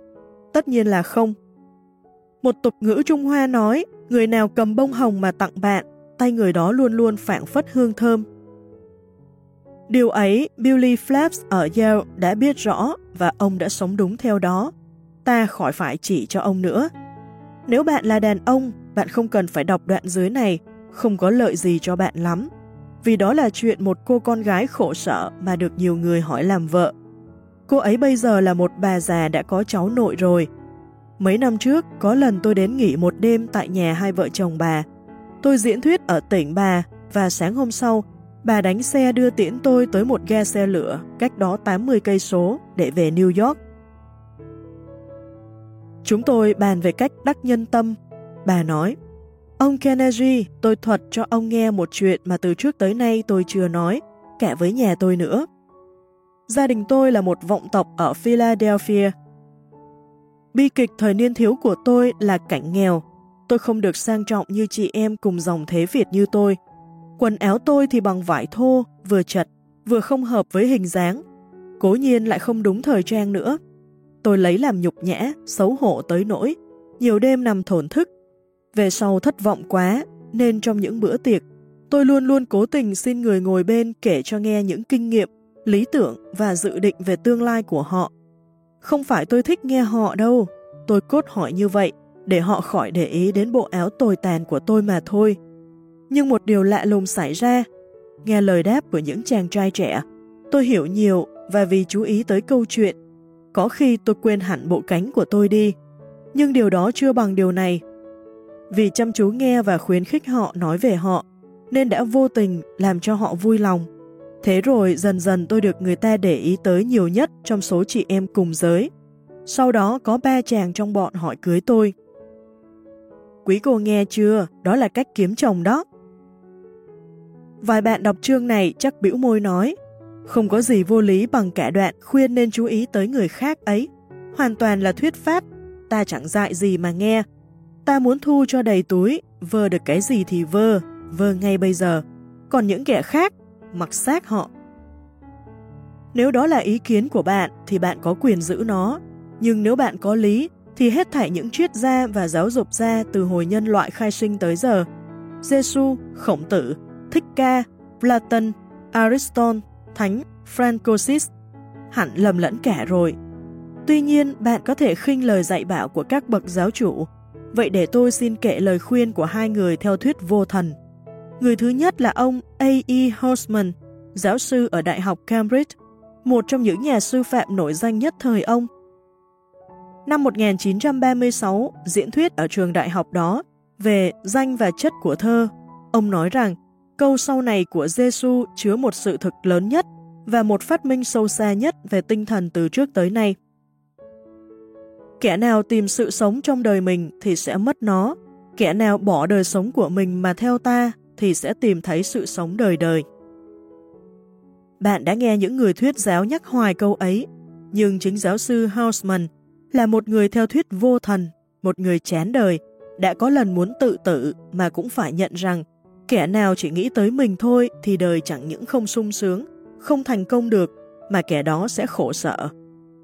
Tất nhiên là không. Một tục ngữ Trung Hoa nói, người nào cầm bông hồng mà tặng bạn, tay người đó luôn luôn phản phất hương thơm. Điều ấy, Billy Flaps ở Yale đã biết rõ và ông đã sống đúng theo đó. Ta khỏi phải chỉ cho ông nữa. Nếu bạn là đàn ông, bạn không cần phải đọc đoạn dưới này, không có lợi gì cho bạn lắm. Vì đó là chuyện một cô con gái khổ sở mà được nhiều người hỏi làm vợ. Cô ấy bây giờ là một bà già đã có cháu nội rồi. Mấy năm trước, có lần tôi đến nghỉ một đêm tại nhà hai vợ chồng bà. Tôi diễn thuyết ở tỉnh bà và sáng hôm sau, Bà đánh xe đưa tiễn tôi tới một ga xe lửa, cách đó 80 cây số để về New York. Chúng tôi bàn về cách đắc nhân tâm. Bà nói, Ông Kennedy, tôi thuật cho ông nghe một chuyện mà từ trước tới nay tôi chưa nói, cả với nhà tôi nữa. Gia đình tôi là một vọng tộc ở Philadelphia. Bi kịch thời niên thiếu của tôi là cảnh nghèo. Tôi không được sang trọng như chị em cùng dòng thế Việt như tôi. Quần áo tôi thì bằng vải thô, vừa chật, vừa không hợp với hình dáng. Cố nhiên lại không đúng thời trang nữa. Tôi lấy làm nhục nhã, xấu hổ tới nỗi. Nhiều đêm nằm thổn thức. Về sau thất vọng quá, nên trong những bữa tiệc, tôi luôn luôn cố tình xin người ngồi bên kể cho nghe những kinh nghiệm, lý tưởng và dự định về tương lai của họ. Không phải tôi thích nghe họ đâu, tôi cốt hỏi như vậy để họ khỏi để ý đến bộ áo tồi tàn của tôi mà thôi. Nhưng một điều lạ lùng xảy ra, nghe lời đáp của những chàng trai trẻ, tôi hiểu nhiều và vì chú ý tới câu chuyện, có khi tôi quên hẳn bộ cánh của tôi đi. Nhưng điều đó chưa bằng điều này. Vì chăm chú nghe và khuyến khích họ nói về họ, nên đã vô tình làm cho họ vui lòng. Thế rồi dần dần tôi được người ta để ý tới nhiều nhất trong số chị em cùng giới. Sau đó có ba chàng trong bọn hỏi cưới tôi. Quý cô nghe chưa? Đó là cách kiếm chồng đó. Vài bạn đọc chương này chắc biểu môi nói, không có gì vô lý bằng cả đoạn khuyên nên chú ý tới người khác ấy. Hoàn toàn là thuyết pháp ta chẳng dại gì mà nghe. Ta muốn thu cho đầy túi, vơ được cái gì thì vơ, vơ ngay bây giờ. Còn những kẻ khác, mặc xác họ. Nếu đó là ý kiến của bạn thì bạn có quyền giữ nó, nhưng nếu bạn có lý thì hết thảy những triết gia và giáo dục gia từ hồi nhân loại khai sinh tới giờ, Giêsu, Khổng Tử, Thích Ca, Platon, Aristotle, Thánh, Francosis, hẳn lầm lẫn cả rồi. Tuy nhiên, bạn có thể khinh lời dạy bảo của các bậc giáo chủ. Vậy để tôi xin kể lời khuyên của hai người theo thuyết vô thần. Người thứ nhất là ông A.E. Horseman, giáo sư ở Đại học Cambridge, một trong những nhà sư phạm nổi danh nhất thời ông. Năm 1936, diễn thuyết ở trường đại học đó về danh và chất của thơ, ông nói rằng câu sau này của Giêsu chứa một sự thực lớn nhất và một phát minh sâu xa nhất về tinh thần từ trước tới nay. Kẻ nào tìm sự sống trong đời mình thì sẽ mất nó, kẻ nào bỏ đời sống của mình mà theo ta thì sẽ tìm thấy sự sống đời đời. Bạn đã nghe những người thuyết giáo nhắc hoài câu ấy, nhưng chính giáo sư Hausman là một người theo thuyết vô thần, một người chán đời, đã có lần muốn tự tử mà cũng phải nhận rằng kẻ nào chỉ nghĩ tới mình thôi thì đời chẳng những không sung sướng, không thành công được, mà kẻ đó sẽ khổ sở.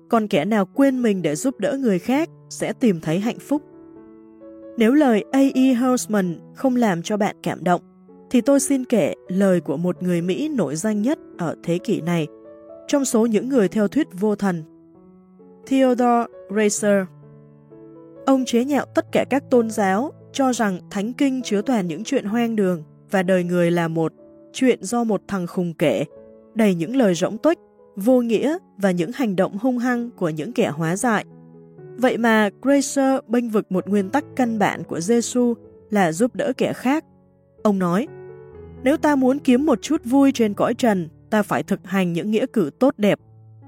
Còn kẻ nào quên mình để giúp đỡ người khác sẽ tìm thấy hạnh phúc. Nếu lời A.E. Houseman không làm cho bạn cảm động, thì tôi xin kể lời của một người Mỹ nổi danh nhất ở thế kỷ này, trong số những người theo thuyết vô thần. Theodore Racer Ông chế nhạo tất cả các tôn giáo, cho rằng Thánh Kinh chứa toàn những chuyện hoang đường và đời người là một chuyện do một thằng khùng kể, đầy những lời rỗng tuếch, vô nghĩa và những hành động hung hăng của những kẻ hóa dại. Vậy mà Gracer bênh vực một nguyên tắc căn bản của Giêsu là giúp đỡ kẻ khác. Ông nói, nếu ta muốn kiếm một chút vui trên cõi trần, ta phải thực hành những nghĩa cử tốt đẹp,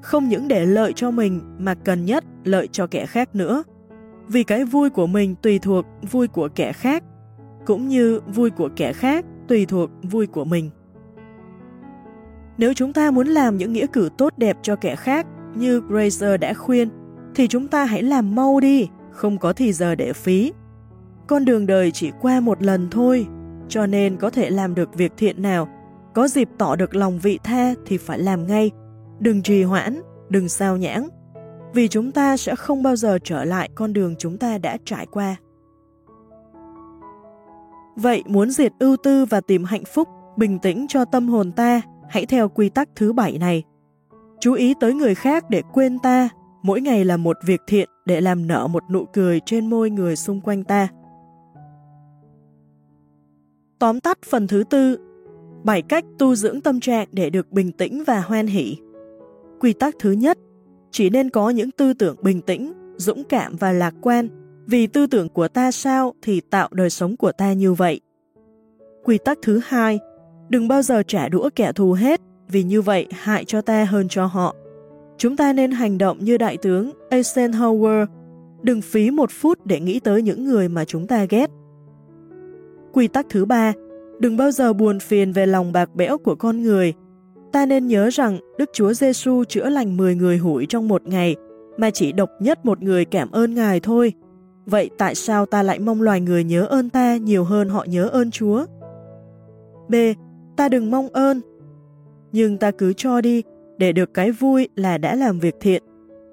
không những để lợi cho mình mà cần nhất lợi cho kẻ khác nữa. Vì cái vui của mình tùy thuộc vui của kẻ khác, cũng như vui của kẻ khác tùy thuộc vui của mình. Nếu chúng ta muốn làm những nghĩa cử tốt đẹp cho kẻ khác như Grazer đã khuyên, thì chúng ta hãy làm mau đi, không có thì giờ để phí. Con đường đời chỉ qua một lần thôi, cho nên có thể làm được việc thiện nào, có dịp tỏ được lòng vị tha thì phải làm ngay, đừng trì hoãn, đừng sao nhãng, vì chúng ta sẽ không bao giờ trở lại con đường chúng ta đã trải qua. Vậy muốn diệt ưu tư và tìm hạnh phúc, bình tĩnh cho tâm hồn ta, hãy theo quy tắc thứ bảy này. Chú ý tới người khác để quên ta, mỗi ngày là một việc thiện để làm nở một nụ cười trên môi người xung quanh ta. Tóm tắt phần thứ tư, bảy cách tu dưỡng tâm trạng để được bình tĩnh và hoan hỷ. Quy tắc thứ nhất, chỉ nên có những tư tưởng bình tĩnh, dũng cảm và lạc quan, vì tư tưởng của ta sao thì tạo đời sống của ta như vậy. Quy tắc thứ hai, Đừng bao giờ trả đũa kẻ thù hết, vì như vậy hại cho ta hơn cho họ. Chúng ta nên hành động như đại tướng Eisenhower, đừng phí một phút để nghĩ tới những người mà chúng ta ghét. Quy tắc thứ ba, đừng bao giờ buồn phiền về lòng bạc bẽo của con người. Ta nên nhớ rằng Đức Chúa Giêsu chữa lành 10 người hủi trong một ngày, mà chỉ độc nhất một người cảm ơn Ngài thôi. Vậy tại sao ta lại mong loài người nhớ ơn ta nhiều hơn họ nhớ ơn Chúa? B. Ta đừng mong ơn, nhưng ta cứ cho đi, để được cái vui là đã làm việc thiện.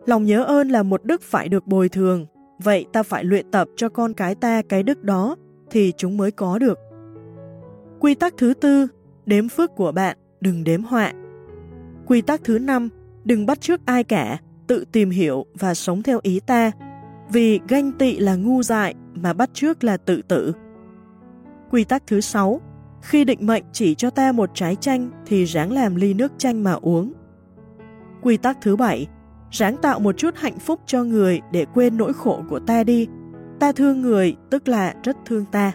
Lòng nhớ ơn là một đức phải được bồi thường, vậy ta phải luyện tập cho con cái ta cái đức đó, thì chúng mới có được. Quy tắc thứ tư, đếm phước của bạn, đừng đếm họa. Quy tắc thứ năm, đừng bắt chước ai cả, tự tìm hiểu và sống theo ý ta, vì ganh tị là ngu dại mà bắt trước là tự tử. Quy tắc thứ sáu, khi định mệnh chỉ cho ta một trái chanh thì ráng làm ly nước chanh mà uống. Quy tắc thứ bảy, ráng tạo một chút hạnh phúc cho người để quên nỗi khổ của ta đi. Ta thương người tức là rất thương ta.